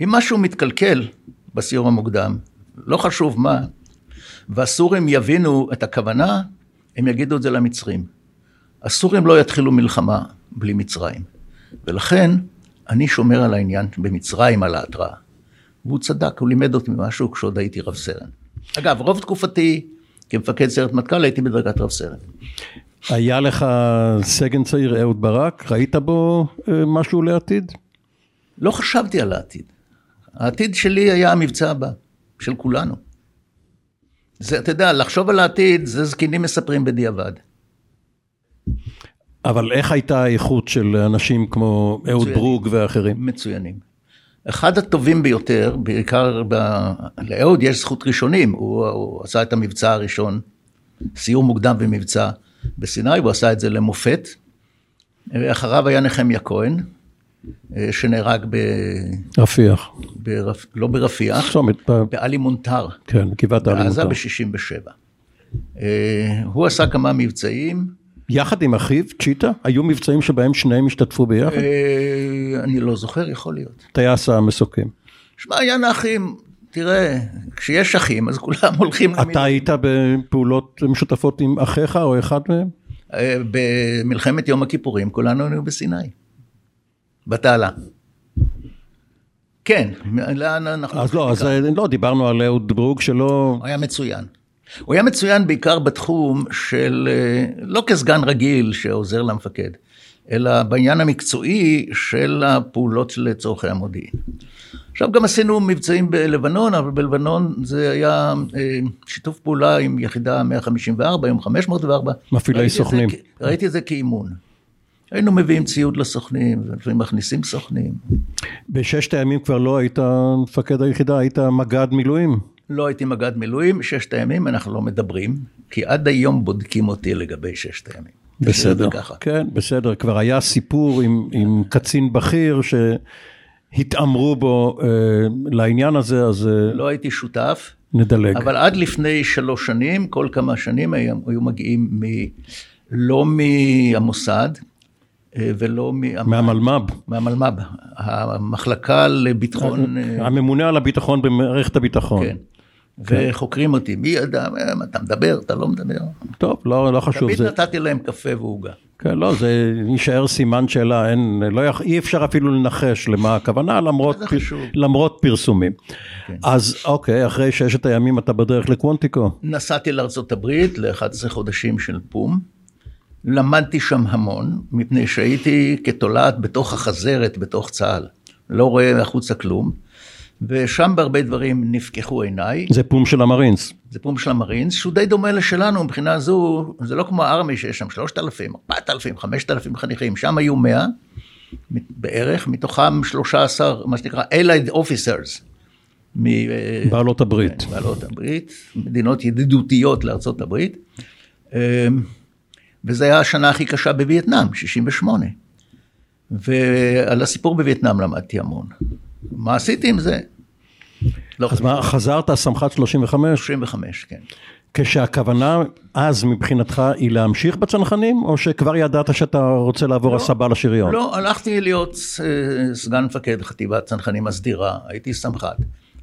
אם משהו מתקלקל בסיור המוקדם, לא חשוב מה, והסורים יבינו את הכוונה, הם יגידו את זה למצרים. הסורים לא יתחילו מלחמה בלי מצרים. ולכן, אני שומר על העניין במצרים, על ההתראה. והוא צדק, הוא לימד אותי משהו כשעוד הייתי רב סרן. אגב, רוב תקופתי כמפקד סיירת מטכ"ל הייתי בדרגת רב סרן. היה לך סגן צעיר אהוד ברק? ראית בו אה, משהו לעתיד? לא חשבתי על העתיד. העתיד שלי היה המבצע הבא, של כולנו. זה, אתה יודע, לחשוב על העתיד, זה זקנים מספרים בדיעבד. אבל איך הייתה האיכות של אנשים כמו אהוד. ברוג ואחרים? מצוינים. אחד הטובים ביותר, בעיקר ב... לאהוד יש זכות ראשונים, הוא, הוא עשה את המבצע הראשון, סיור מוקדם במבצע בסיני, הוא עשה את זה למופת. אחריו היה נחמיה כהן, אה, שנהרג ב... רפיח. ברפ... לא ברפיח, צומת, ב- בעלי מונטר. כן, גבעת בעזה האלימות. ב-67. הוא עשה כמה מבצעים, יחד עם אחיו, צ'יטה? היו מבצעים שבהם שניהם השתתפו ביחד? אה, אני לא זוכר, יכול להיות. טייס המסוקים. שמע, עניין האחים, תראה, כשיש אחים, אז כולם הולכים אתה היית בפעולות משותפות עם אחיך או אחד מהם? אה, במלחמת יום הכיפורים כולנו היינו בסיני. בתעלה. כן, לאן אנחנו... אז לא, אז אה, לא, דיברנו על אהוד ברוג שלא... היה מצוין. הוא היה מצוין בעיקר בתחום של, אה, לא כסגן רגיל שעוזר למפקד, אלא בעניין המקצועי של הפעולות לצורכי המודיעין. עכשיו גם עשינו מבצעים בלבנון, אבל בלבנון זה היה אה, שיתוף פעולה עם יחידה 154, עם 504. מפעילי זה סוכנים. כ- ראיתי את זה כאימון. היינו מביאים ציוד לסוכנים, ולפעמים מכניסים סוכנים. בששת הימים כבר לא היית מפקד היחידה, היית מג"ד מילואים. לא הייתי מג"ד מילואים, ששת הימים אנחנו לא מדברים, כי עד היום בודקים אותי לגבי ששת הימים. בסדר. כן, בסדר. כבר היה סיפור עם, עם קצין בכיר שהתעמרו בו אה, לעניין הזה, אז אה, לא הייתי שותף, נדלג. אבל עד לפני שלוש שנים, כל כמה שנים היו, היו מגיעים מ, לא מהמוסד אה, ולא מה, מהמלמ"ב. מהמלמ"ב, המחלקה לביטחון, אה, הממונה על הביטחון במערכת הביטחון. כן, וחוקרים אותי, מי ידע, אה, אתה מדבר, אתה לא מדבר, טוב, לא, לא חשוב. תמיד זה, נתתי להם קפה ועוגה. כן, לא, זה יישאר סימן שאלה, אין, לא, יכ- אי אפשר אפילו לנחש למה הכוונה, למרות, חשוב. למרות פרסומים. כן. אז אוקיי, אחרי ששת הימים אתה בדרך לקוונטיקו. נסעתי לארה"ב ל-11 חודשים של פום, למדתי שם המון, מפני שהייתי כתולעת בתוך החזרת, בתוך צה"ל, לא רואה החוצה כלום, ושם בהרבה דברים נפקחו עיניי, זה פום של המרינס. זה פום של המרינס, שהוא די דומה לשלנו מבחינה זו, זה לא כמו הארמי שיש שם 3,000, 4,000, 5,000 חניכים, שם היו 100 בערך, מתוכם 13, מה שנקרא Allied Officers. מ- בעלות הברית. כן, בעלות הברית, מדינות ידידותיות לארצות הברית. אמ, וזו הייתה השנה הכי קשה בווייטנאם, 68. ועל הסיפור בווייטנאם למדתי המון. מה עשיתי עם זה? לא אז מה, חזרת סמח"ט 35? 35, כן. כשהכוונה אז מבחינתך היא להמשיך בצנחנים, או שכבר ידעת שאתה רוצה לעבור הסבה לשריון? לא, הלכתי להיות אה, סגן מפקד חטיבת צנחנים הסדירה, הייתי סמח"ט.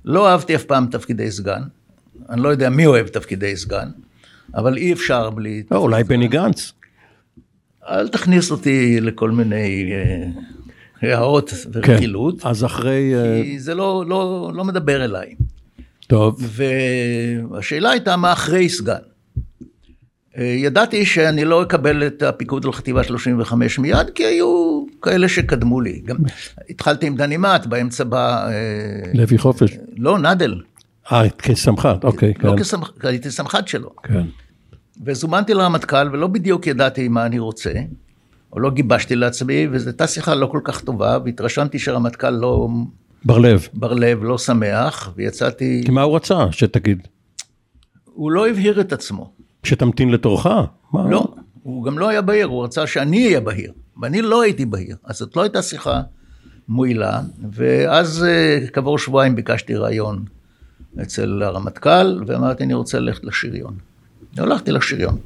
לא אהבתי אף פעם תפקידי סגן, אני לא יודע מי אוהב תפקידי סגן, אבל אי אפשר בלי... לא, אולי בני גנץ. אל תכניס אותי לכל מיני הערות כן. ורכילות, אז אחרי... אה, כי זה לא, לא, לא מדבר אליי. טוב, והשאלה הייתה מה אחרי סגן. אה, ידעתי שאני לא אקבל את הפיקוד על חטיבה 35 מיד, כי היו כאלה שקדמו לי. גם התחלתי עם דני מאט, באמצע בא... אה, לוי חופש. לא, נדל. אה, כסמח"ט, אוקיי, כן. לא כסמח"ט, הייתי סמח"ט שלו. כן. וזומנתי לרמטכ"ל ולא בדיוק ידעתי מה אני רוצה, או לא גיבשתי לעצמי, וזו הייתה שיחה לא כל כך טובה, והתרשמתי שהרמטכ"ל לא, בר לב. בר לב, לא שמח, ויצאתי, כי מה הוא רצה שתגיד? הוא לא הבהיר את עצמו. שתמתין לתורך? מה? לא, הוא גם לא היה בהיר, הוא רצה שאני אהיה בהיר, ואני לא הייתי בהיר, אז זאת לא הייתה שיחה מועילה, ואז אה, כעבור שבועיים ביקשתי ראיון אצל הרמטכ"ל, ואמרתי, אני רוצה ללכת לשריון. הלכתי לשריון.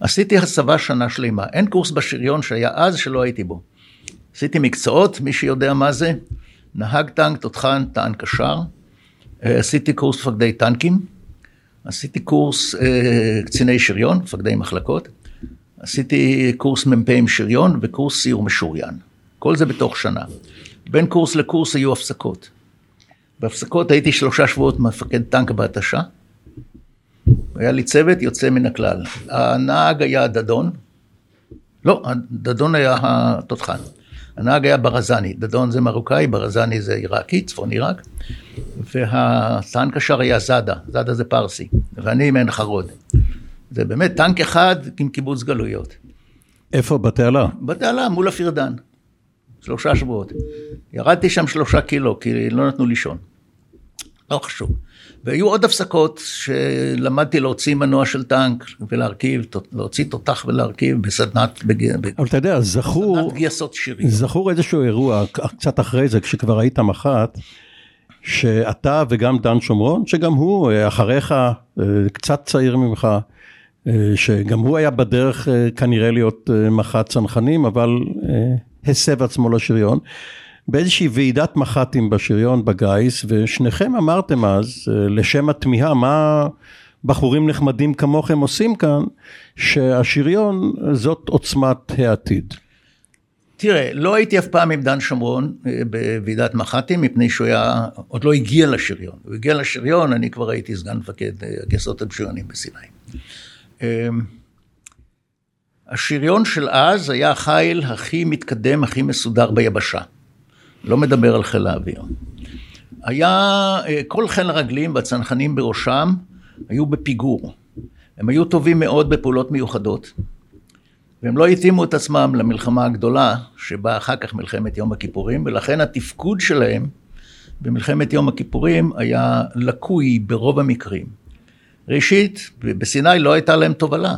עשיתי הסבה שנה שלמה, אין קורס בשריון שהיה אז שלא הייתי בו. עשיתי מקצועות, מי שיודע מה זה, נהג טנק, תותחן, טען קשר, אה, עשיתי קורס מפקדי טנקים, עשיתי קורס אה, קציני שריון, מפקדי מחלקות, עשיתי קורס מ"פ עם שריון וקורס סיור משוריין. כל זה בתוך שנה. בין קורס לקורס היו הפסקות. בהפסקות הייתי שלושה שבועות מפקד טנק בהתשה. היה לי צוות יוצא מן הכלל. הנהג היה דדון, לא, דדון היה התותחן. הנהג היה ברזני, דדון זה מרוקאי, ברזני זה עיראקי, צפון עיראק, והטנק קשר היה זאדה, זאדה זה פרסי, ואני מעין חרוד. זה באמת טנק אחד עם קיבוץ גלויות. איפה בתעלה? בתעלה מול הפירדן, שלושה שבועות. ירדתי שם שלושה קילו, כי לא נתנו לישון. לא חשוב. והיו עוד הפסקות שלמדתי להוציא מנוע של טנק ולהרכיב, להוציא תותח ולהרכיב בסדנת, אבל אתה יודע, זכור, גייסות שירים. זכור איזשהו אירוע קצת אחרי זה, כשכבר היית מח"ט, שאתה וגם דן שומרון, שגם הוא אחריך, אה, קצת צעיר ממך, אה, שגם הוא היה בדרך אה, כנראה להיות מח"ט צנחנים, אבל הסב עצמו לשריון. באיזושהי ועידת מח"טים בשריון בגיס, ושניכם אמרתם אז, אה, לשם התמיהה, מה בחורים נחמדים כמוכם עושים כאן, שהשריון זאת עוצמת העתיד. תראה, לא הייתי אף פעם עם דן שומרון אה, בוועידת מח"טים, מפני שהוא היה, עוד לא הגיע לשריון. הוא הגיע לשריון, אני כבר הייתי סגן מפקד אה, הגייסות המשוריינים בסיני. השריון של אז היה החיל הכי מתקדם, הכי מסודר ביבשה. לא מדבר על חיל האוויר. היה, אה, כל חיל הרגלים והצנחנים בראשם היו בפיגור. הם היו טובים מאוד בפעולות מיוחדות, והם לא התאימו את עצמם למלחמה הגדולה שבאה אחר כך מלחמת יום הכיפורים, ולכן התפקוד שלהם במלחמת יום הכיפורים היה לקוי ברוב המקרים. ראשית, בסיני לא הייתה להם תובלה.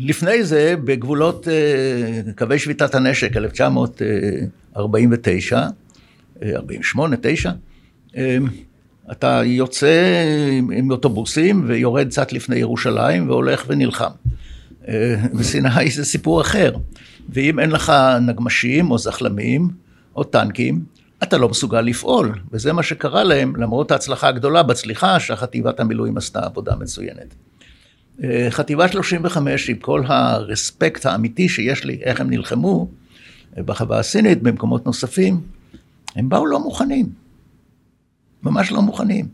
לפני זה, בגבולות אה, קווי שביתת הנשק, 1949, 48, 9, אתה יוצא עם אוטובוסים ויורד קצת לפני ירושלים והולך ונלחם. אה, בסיני זה סיפור אחר. ואם אין לך נגמשים או זחלמים או טנקים, אתה לא מסוגל לפעול, וזה מה שקרה להם, למרות ההצלחה הגדולה בצליחה שהחטיבת המילואים עשתה עבודה מצוינת. חטיבה 35 עם כל הרספקט האמיתי שיש לי, איך הם נלחמו בחווה הסינית, במקומות נוספים, הם באו לא מוכנים. ממש לא מוכנים.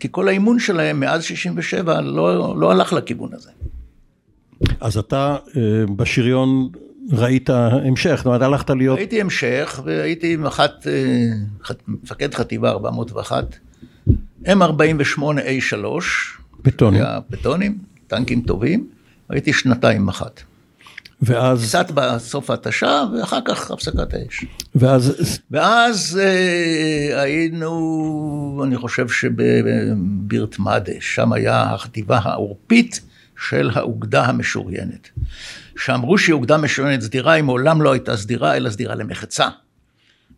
כי כל האימון שלהם מאז 67 לא, לא הלך לכיוון הזה. אז אתה אה, בשריון ראית המשך, זאת אומרת הלכת להיות... ראיתי המשך והייתי מח"ט, אה, מפקד חטיבה 401, M48A3. בטונים. בטונים. טנקים טובים, הייתי שנתיים מח"ט. ואז... קצת בסוף ההתשה, ואחר כך הפסקת האש. ואז... ואז אה, היינו, אני חושב שבבירת מדה, שם היה החטיבה העורפית של האוגדה המשוריינת. שאמרו שהיא אוגדה משוריינת סדירה, היא מעולם לא הייתה סדירה, אלא סדירה למחצה.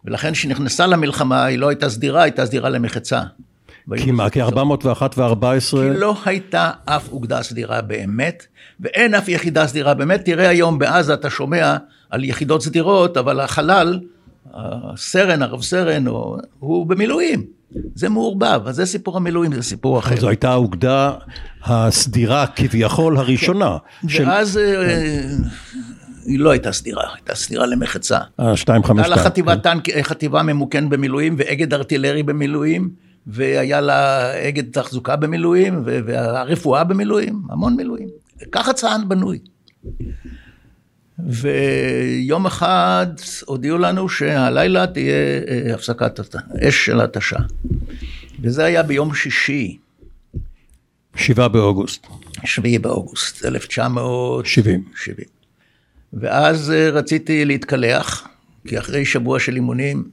ולכן כשנכנסה למלחמה, היא לא הייתה סדירה, הייתה סדירה למחצה. כי מה, כי 401 ו-14? כי לא הייתה אף אוגדה סדירה באמת, ואין אף יחידה סדירה באמת. תראה היום בעזה אתה שומע על יחידות סדירות, אבל החלל, הסרן, הרב סרן, הוא במילואים. זה מעורבב, אז זה סיפור המילואים, זה סיפור אחר. זו הייתה האוגדה הסדירה כביכול הראשונה. ואז אה, היא לא הייתה סדירה, הייתה סדירה למחצה. אה, 252. הייתה לה חטיבה, טנק, חטיבה ממוכן במילואים ואגד ארטילרי במילואים. והיה לה אגד תחזוקה במילואים, והרפואה במילואים, המון מילואים. ככה צה"ל בנוי. ויום אחד הודיעו לנו שהלילה תהיה אה, הפסקת אש של התשה. וזה היה ביום שישי. שבעה באוגוסט. שביעי באוגוסט, 1970. 70. ואז אה, רציתי להתקלח, כי אחרי שבוע של אימונים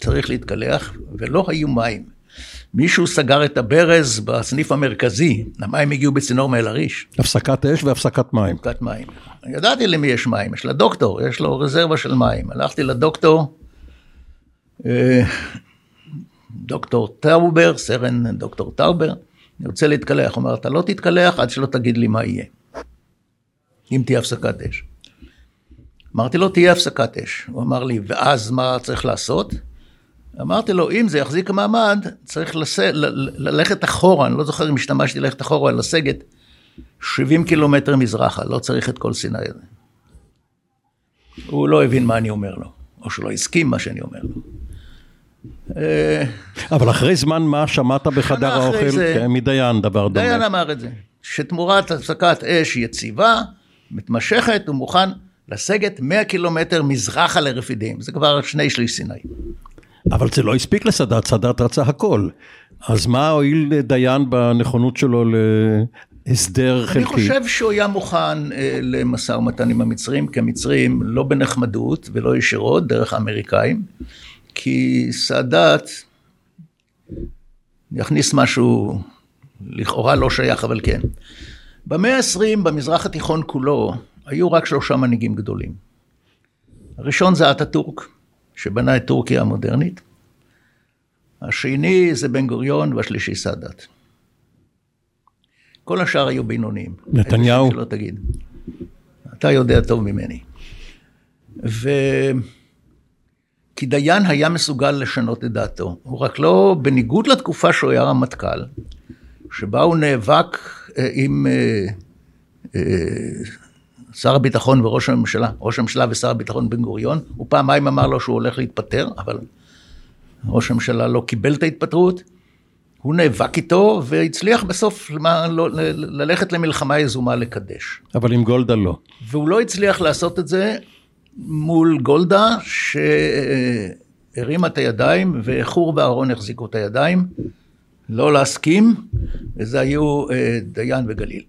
צריך להתקלח, ולא היו מים. מישהו סגר את הברז בסניף המרכזי, המים הגיעו בצינור מאל-עריש. הפסקת אש והפסקת מים. הפסקת מים. ידעתי למי יש מים, יש לדוקטור, יש לו רזרבה של מים. הלכתי לדוקטור, אה, דוקטור טאובר, סרן דוקטור טאובר, אני רוצה להתקלח. הוא אמר, אתה לא תתקלח עד שלא תגיד לי מה יהיה. אם תהיה הפסקת אש. אמרתי לו, תהיה הפסקת אש. הוא אמר לי, ואז מה צריך לעשות? אמרתי לו, אם זה יחזיק מעמד, צריך לס... ל... ללכת אחורה, אני לא זוכר אם השתמשתי ללכת אחורה, לסגת 70 קילומטר מזרחה, לא צריך את כל סיני הזה. הוא לא הבין מה אני אומר לו, או שלא הסכים מה שאני אומר לו. אה, אבל אחרי זמן מה שמעת בחדר האוכל? זה- כן, מדיין דבר דומה. דיין אמר את זה, שתמורת הפסקת אש יציבה, מתמשכת, הוא מוכן לסגת 100 קילומטר מזרחה לרפידים, זה כבר שני שליש סיני. אבל זה לא הספיק לסאדאת, סאדאת רצה הכל. אז מה הועיל דיין בנכונות שלו להסדר חלקי? אני חושב שהוא היה מוכן אה, למשא ומתן עם המצרים, כי המצרים לא בנחמדות ולא ישירות, דרך האמריקאים, כי סאדאת יכניס משהו לכאורה לא שייך, אבל כן. במאה ה-20 במזרח התיכון כולו היו רק שלושה מנהיגים גדולים. הראשון זה אטאטורק, שבנה את טורקיה המודרנית. השני זה בן גוריון והשלישי סאדאת. כל השאר היו בינוניים. נתניהו? שלא תגיד. אתה יודע טוב ממני. ו... כי דיין היה מסוגל לשנות את דעתו. הוא רק לא, בניגוד לתקופה שהוא היה רמטכ"ל, שבה הוא נאבק אה, עם אה, אה, שר הביטחון וראש הממשלה, ראש הממשלה ושר הביטחון בן גוריון, הוא פעמיים אמר לו שהוא הולך להתפטר, אבל ראש הממשלה לא קיבל את ההתפטרות. הוא נאבק איתו והצליח בסוף למה, לא, ללכת למלחמה יזומה לקדש. אבל עם גולדה לא. והוא לא הצליח לעשות את זה מול גולדה שהרימה את הידיים וחור ואהרון החזיקו את הידיים, לא להסכים, וזה היו אה, דיין וגליל,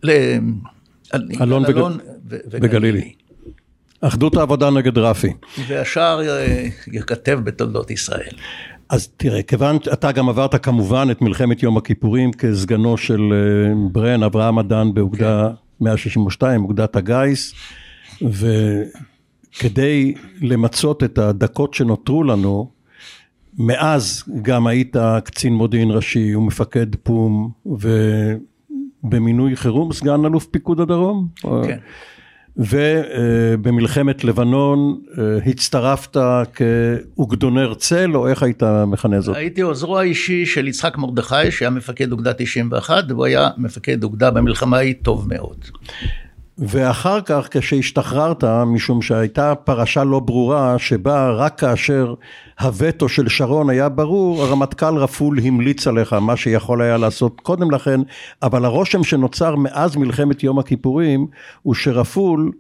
אלון וג- ו- וגלילי. אחדות העבודה נגד רפי. והשאר אה, ייכתב בתולדות ישראל. אז תראה, כיוון שאתה גם עברת כמובן את מלחמת יום הכיפורים כסגנו של אה, ברן אברהם אדן באוגדה 162, אוגדת הגיס, וכדי למצות את הדקות שנותרו לנו, מאז גם היית קצין מודיעין ראשי ומפקד פום, ובמינוי חירום סגן אלוף פיקוד הדרום? כן. ובמלחמת לבנון אה, הצטרפת כאוגדונר צל, או איך היית מכנה זאת? הייתי עוזרו האישי של יצחק מרדכי, שהיה מפקד אוגדה 91, והוא היה מפקד אוגדה במלחמה ההיא טוב מאוד. ואחר כך כשהשתחררת, משום שהייתה פרשה לא ברורה, שבה רק כאשר הווטו של שרון היה ברור, הרמטכ"ל רפול המליץ עליך, מה שיכול היה לעשות קודם לכן, אבל הרושם שנוצר מאז מלחמת יום הכיפורים, הוא שרפול,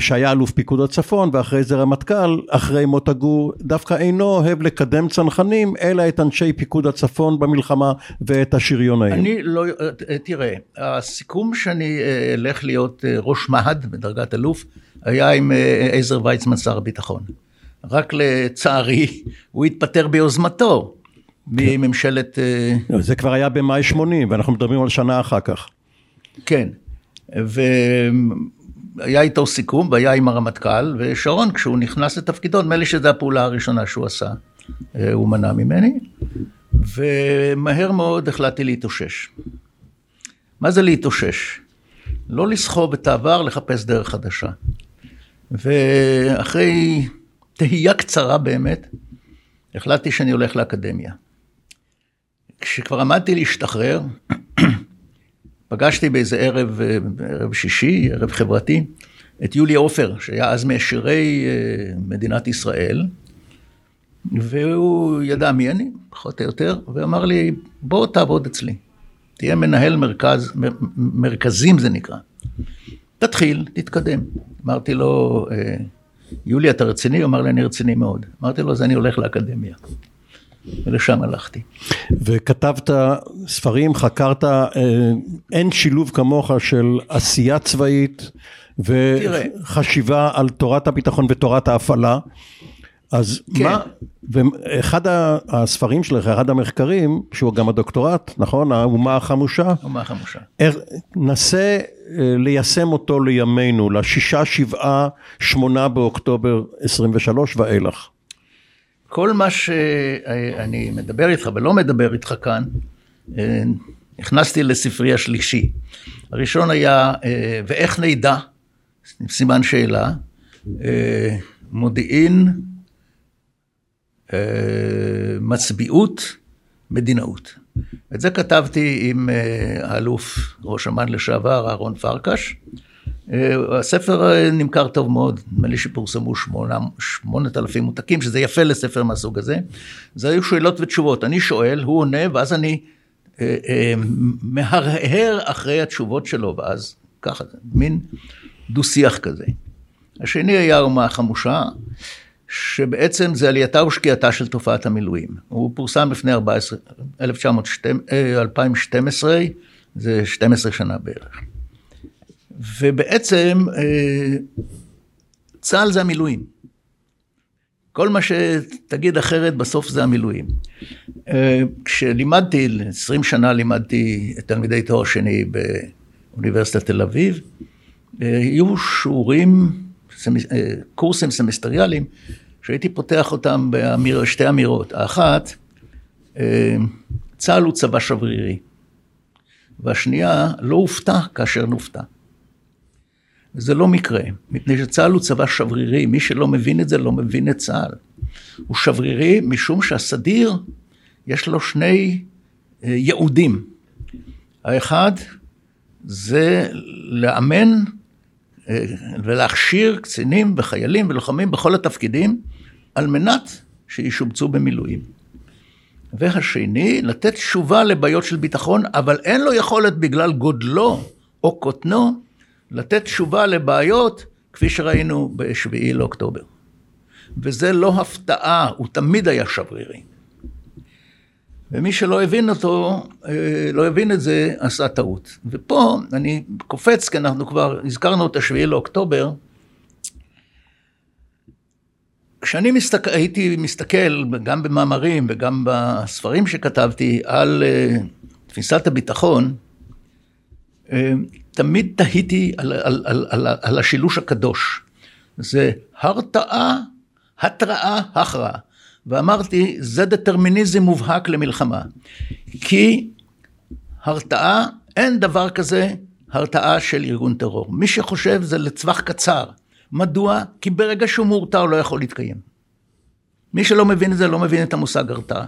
שהיה אלוף פיקוד הצפון ואחרי זה רמטכ"ל, אחרי מות הגור, דווקא אינו אוהב לקדם צנחנים, אלא את אנשי פיקוד הצפון במלחמה ואת השריונאים. אני לא, אה, תראה, הסיכום שאני אה, אלך להיות אה, ראש מה"ד בדרגת אלוף, היה עם אה, עזר ויצמן שר הביטחון. רק לצערי, הוא התפטר ביוזמתו מממשלת, לא, זה כבר היה במאי 80, ואנחנו מדברים על שנה אחר כך. כן, והיה איתו סיכום, והיה עם הרמטכ"ל, ושרון, כשהוא נכנס לתפקידו, נדמה לי שזו הפעולה הראשונה שהוא עשה, אה, הוא מנע ממני, ומהר מאוד החלטתי להתאושש. מה זה להתאושש? לא לסחוב את העבר, לחפש דרך חדשה. ואחרי תהייה קצרה באמת, החלטתי שאני הולך לאקדמיה. כשכבר עמדתי להשתחרר, פגשתי באיזה ערב, אה, ערב שישי, ערב חברתי, את יולי עופר, שהיה אז מעשירי אה, מדינת ישראל, והוא ידע מי אני, פחות או יותר, ואמר לי, בוא תעבוד אצלי, תהיה מנהל מרכז, מרכזים זה נקרא. תתחיל, תתקדם. אמרתי לו, אה, יולי, אתה רציני? הוא אמר לי, אני רציני מאוד. אמרתי לו, אז אני הולך לאקדמיה. ולשם הלכתי. וכתבת ספרים, חקרת, אה, אין שילוב כמוך של עשייה צבאית תראה. וחשיבה על תורת הביטחון ותורת ההפעלה. אז כן. מה, ואחד הספרים שלך, אחד המחקרים, שהוא גם הדוקטורט, נכון? האומה החמושה, אומה חמושה. איך- נסה אה, ליישם אותו לימינו, לשישה, שבעה, שמונה באוקטובר 23 ואילך. כל מה שאני מדבר איתך ולא מדבר איתך כאן, אה, נכנסתי לספרי השלישי. הראשון היה, אה, ואיך נדע, סימן שאלה, אה, מודיעין, מצביעות, מדינאות. את זה כתבתי עם האלוף ראש אמ"ן לשעבר אהרון פרקש. הספר נמכר טוב מאוד, נדמה לי שפורסמו שמונת אלפים מותקים, שזה יפה לספר מהסוג הזה. זה היו שאלות ותשובות, אני שואל, הוא עונה, ואז אני אה, אה, מהרהר אחרי התשובות שלו, ואז ככה, מין דו-שיח כזה. השני היה אומה חמושה, שבעצם זה עלייתה ושקיעתה של תופעת המילואים. הוא פורסם לפני 14, 2012, אה, זה 12 שנה בערך. ובעצם צה"ל זה המילואים. כל מה שתגיד אחרת בסוף זה המילואים. אה, כשלימדתי, 20 שנה לימדתי תלמידי תואר שני באוניברסיטת תל אביב, אה, היו שיעורים, אה, קורסים סמסטריאליים, שהייתי פותח אותם בשתי אמירות. האחת, צה"ל הוא צבא שברירי, והשנייה, לא הופתע כאשר נופתע. זה לא מקרה, מפני שצה"ל הוא צבא שברירי, מי שלא מבין את זה לא מבין את צה"ל. הוא שברירי משום שהסדיר, יש לו שני אה, ייעודים. האחד זה לאמן אה, ולהכשיר קצינים וחיילים ולוחמים בכל התפקידים על מנת שישובצו במילואים. והשני, לתת תשובה לבעיות של ביטחון, אבל אין לו יכולת בגלל גודלו או קוטנו לתת תשובה לבעיות, כפי שראינו בשביעי לאוקטובר. וזה לא הפתעה, הוא תמיד היה שברירי. ומי שלא הבין אותו, אה, לא הבין את זה, עשה טעות. ופה אני קופץ, כי אנחנו כבר הזכרנו את השביעי לאוקטובר. כשאני מסתכל, הייתי מסתכל, גם במאמרים וגם בספרים שכתבתי, על אה, תפיסת הביטחון, אה, תמיד תהיתי על, על, על, על, על השילוש הקדוש. זה הרתעה, התראה, הכרעה. ואמרתי, זה דטרמיניזם מובהק למלחמה. כי הרתעה, אין דבר כזה הרתעה של ארגון טרור. מי שחושב זה לטווח קצר. מדוע? כי ברגע שהוא מורתע הוא לא יכול להתקיים. מי שלא מבין את זה לא מבין את המושג הרתעה.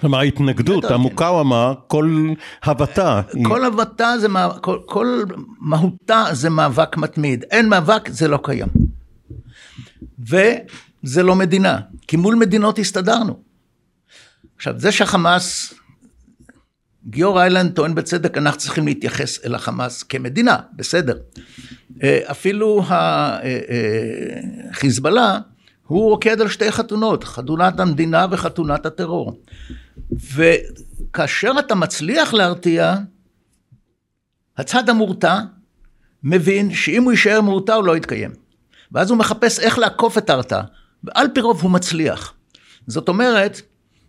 כלומר ההתנגדות, המוקאוומה, כל הבתה. כל הבתה זה, כל, כל מהותה זה מאבק מתמיד. אין מאבק, זה לא קיים. וזה לא מדינה, כי מול מדינות הסתדרנו. עכשיו, זה שהחמאס, גיורא איילנד טוען בצדק, אנחנו צריכים להתייחס אל החמאס כמדינה, בסדר. אה, אפילו החיזבאללה, אה, אה, הוא רוקד על שתי חתונות, חתונת המדינה וחתונת הטרור. וכאשר אתה מצליח להרתיע, הצד המורתע מבין שאם הוא יישאר מורתע הוא לא יתקיים. ואז הוא מחפש איך לעקוף את ההרתעה, ועל פי רוב הוא מצליח. זאת אומרת,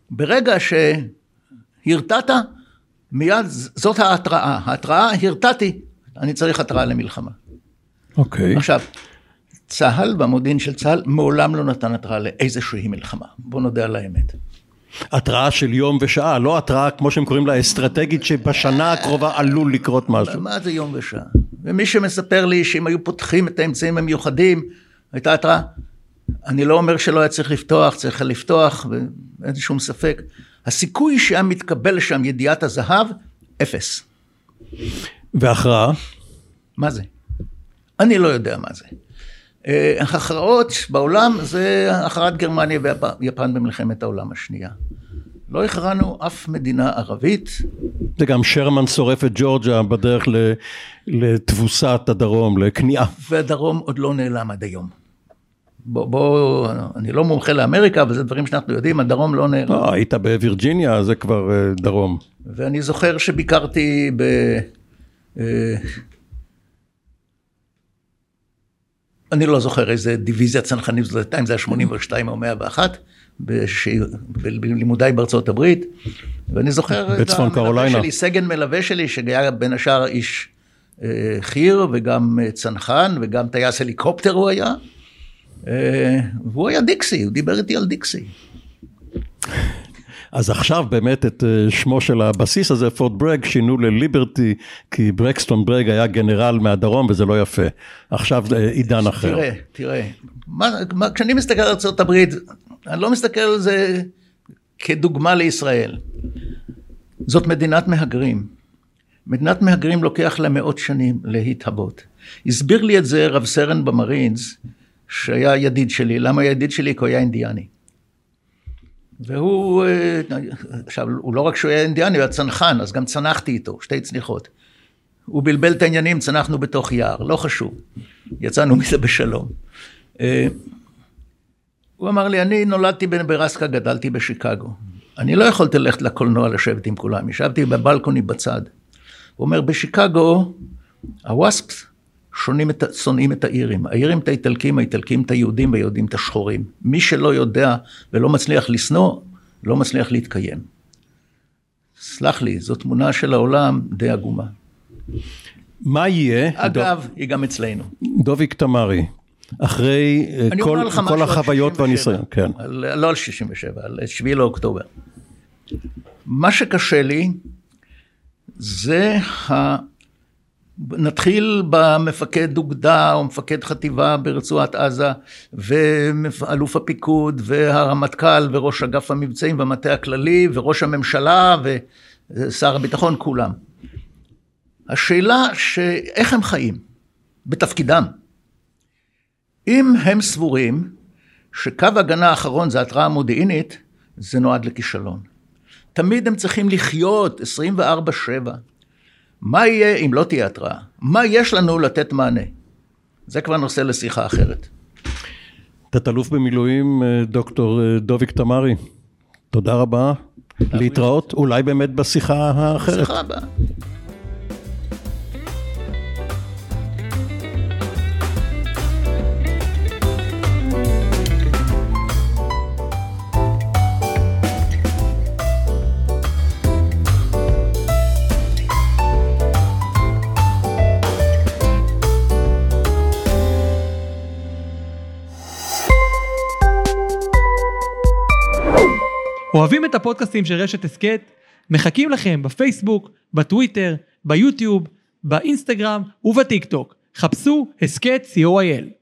ברגע שהרתעת, מיד זאת ההתראה. ההתראה, הרתעתי, אני צריך התראה למלחמה. אוקיי. Okay. עכשיו, צה"ל והמודיעין של צה"ל מעולם לא נתן התראה לאיזושהי מלחמה. בוא נודה על האמת. התראה של יום ושעה, לא התראה כמו שהם קוראים לה אסטרטגית שבשנה הקרובה עלול לקרות משהו. מה זה יום ושעה? ומי שמספר לי שאם היו פותחים את האמצעים המיוחדים, הייתה התראה. אני לא אומר שלא היה צריך לפתוח, צריך לפתוח, ואין שום ספק. הסיכוי שהיה מתקבל שם ידיעת הזהב, אפס. והכרעה? מה זה? אני לא יודע מה זה. אה, הכרעות בעולם זה הכרעת גרמניה ויפן במלחמת העולם השנייה. לא הכרענו אף מדינה ערבית. זה גם שרמן שורף את ג'ורג'ה בדרך לתבוסת הדרום, לכניעה. והדרום עוד לא נעלם עד היום. בוא, בוא, אני לא מומחה לאמריקה, אבל זה דברים שאנחנו יודעים, הדרום לא נעלם. לא, היית בווירג'יניה, זה כבר אה, דרום. ואני זוכר שביקרתי ב... אה, אני לא זוכר איזה דיוויזיה צנחנים זאת הייתה, אם זה היה 82 או 101, בלימודיי בארצות הברית, ואני זוכר את המלווה שלי, סגן מלווה שלי, שהיה בין השאר איש אה, חי"ר וגם אה, צנחן וגם טייס הליקופטר הוא היה, אה, והוא היה דיקסי, הוא דיבר איתי על דיקסי. אז עכשיו באמת את אה, שמו של הבסיס הזה, פורט ברג, שינו לליברטי, כי ברקסטון ברג היה גנרל מהדרום וזה לא יפה. עכשיו אה, עידן אחר. תראה, תראה, מה, מה, כשאני מסתכל על ארה"ב, אני לא מסתכל על זה כדוגמה לישראל. זאת מדינת מהגרים. מדינת מהגרים לוקח לה מאות שנים להתהוות. הסביר לי את זה רב סרן במרינס, שהיה ידיד שלי. למה ידיד שלי? כי הוא היה אינדיאני. והוא, אה, עכשיו, הוא לא רק שהוא היה אינדיאני, הוא היה צנחן, אז גם צנחתי איתו, שתי צניחות. הוא בלבל את העניינים, צנחנו בתוך יער, לא חשוב. יצאנו מזה בשלום. אה, הוא אמר לי, אני נולדתי בנברסקה, גדלתי בשיקגו. אני לא יכולתי ללכת לקולנוע לשבת עם כולם, ישבתי בבלקוני בצד. הוא אומר, בשיקגו, הווספס שונאים את, שונאים את האירים. האירים את האיטלקים, האיטלקים את היהודים והיהודים את השחורים. מי שלא יודע ולא מצליח לשנוא, לא מצליח להתקיים. סלח לי, זו תמונה של העולם די עגומה. מה יהיה? אגב, דוב... היא גם אצלנו. דוביק תמרי, אחרי אה, כל, כל החוויות והניסיון, כן. על, לא על 67, על 7 לאוקטובר. מה שקשה לי זה ה... נתחיל במפקד אוגדה או מפקד חטיבה ברצועת עזה ואלוף הפיקוד והרמטכ"ל וראש אגף המבצעים והמטה הכללי וראש הממשלה ושר הביטחון כולם. השאלה שאיך הם חיים בתפקידם. אם הם סבורים שקו הגנה האחרון זה התראה מודיעינית, זה נועד לכישלון. תמיד הם צריכים לחיות 24-7. מה יהיה אם לא תהיה התראה? מה יש לנו לתת מענה? זה כבר נושא לשיחה אחרת. תת-אלוף במילואים אה, דוקטור אה, דוביק תמרי, תודה רבה. להתראות, אולי באמת בשיחה האחרת. בשיחה הבאה. אוהבים את הפודקאסטים של רשת הסכת? מחכים לכם בפייסבוק, בטוויטר, ביוטיוב, באינסטגרם ובטיק טוק. חפשו הסכת co.il.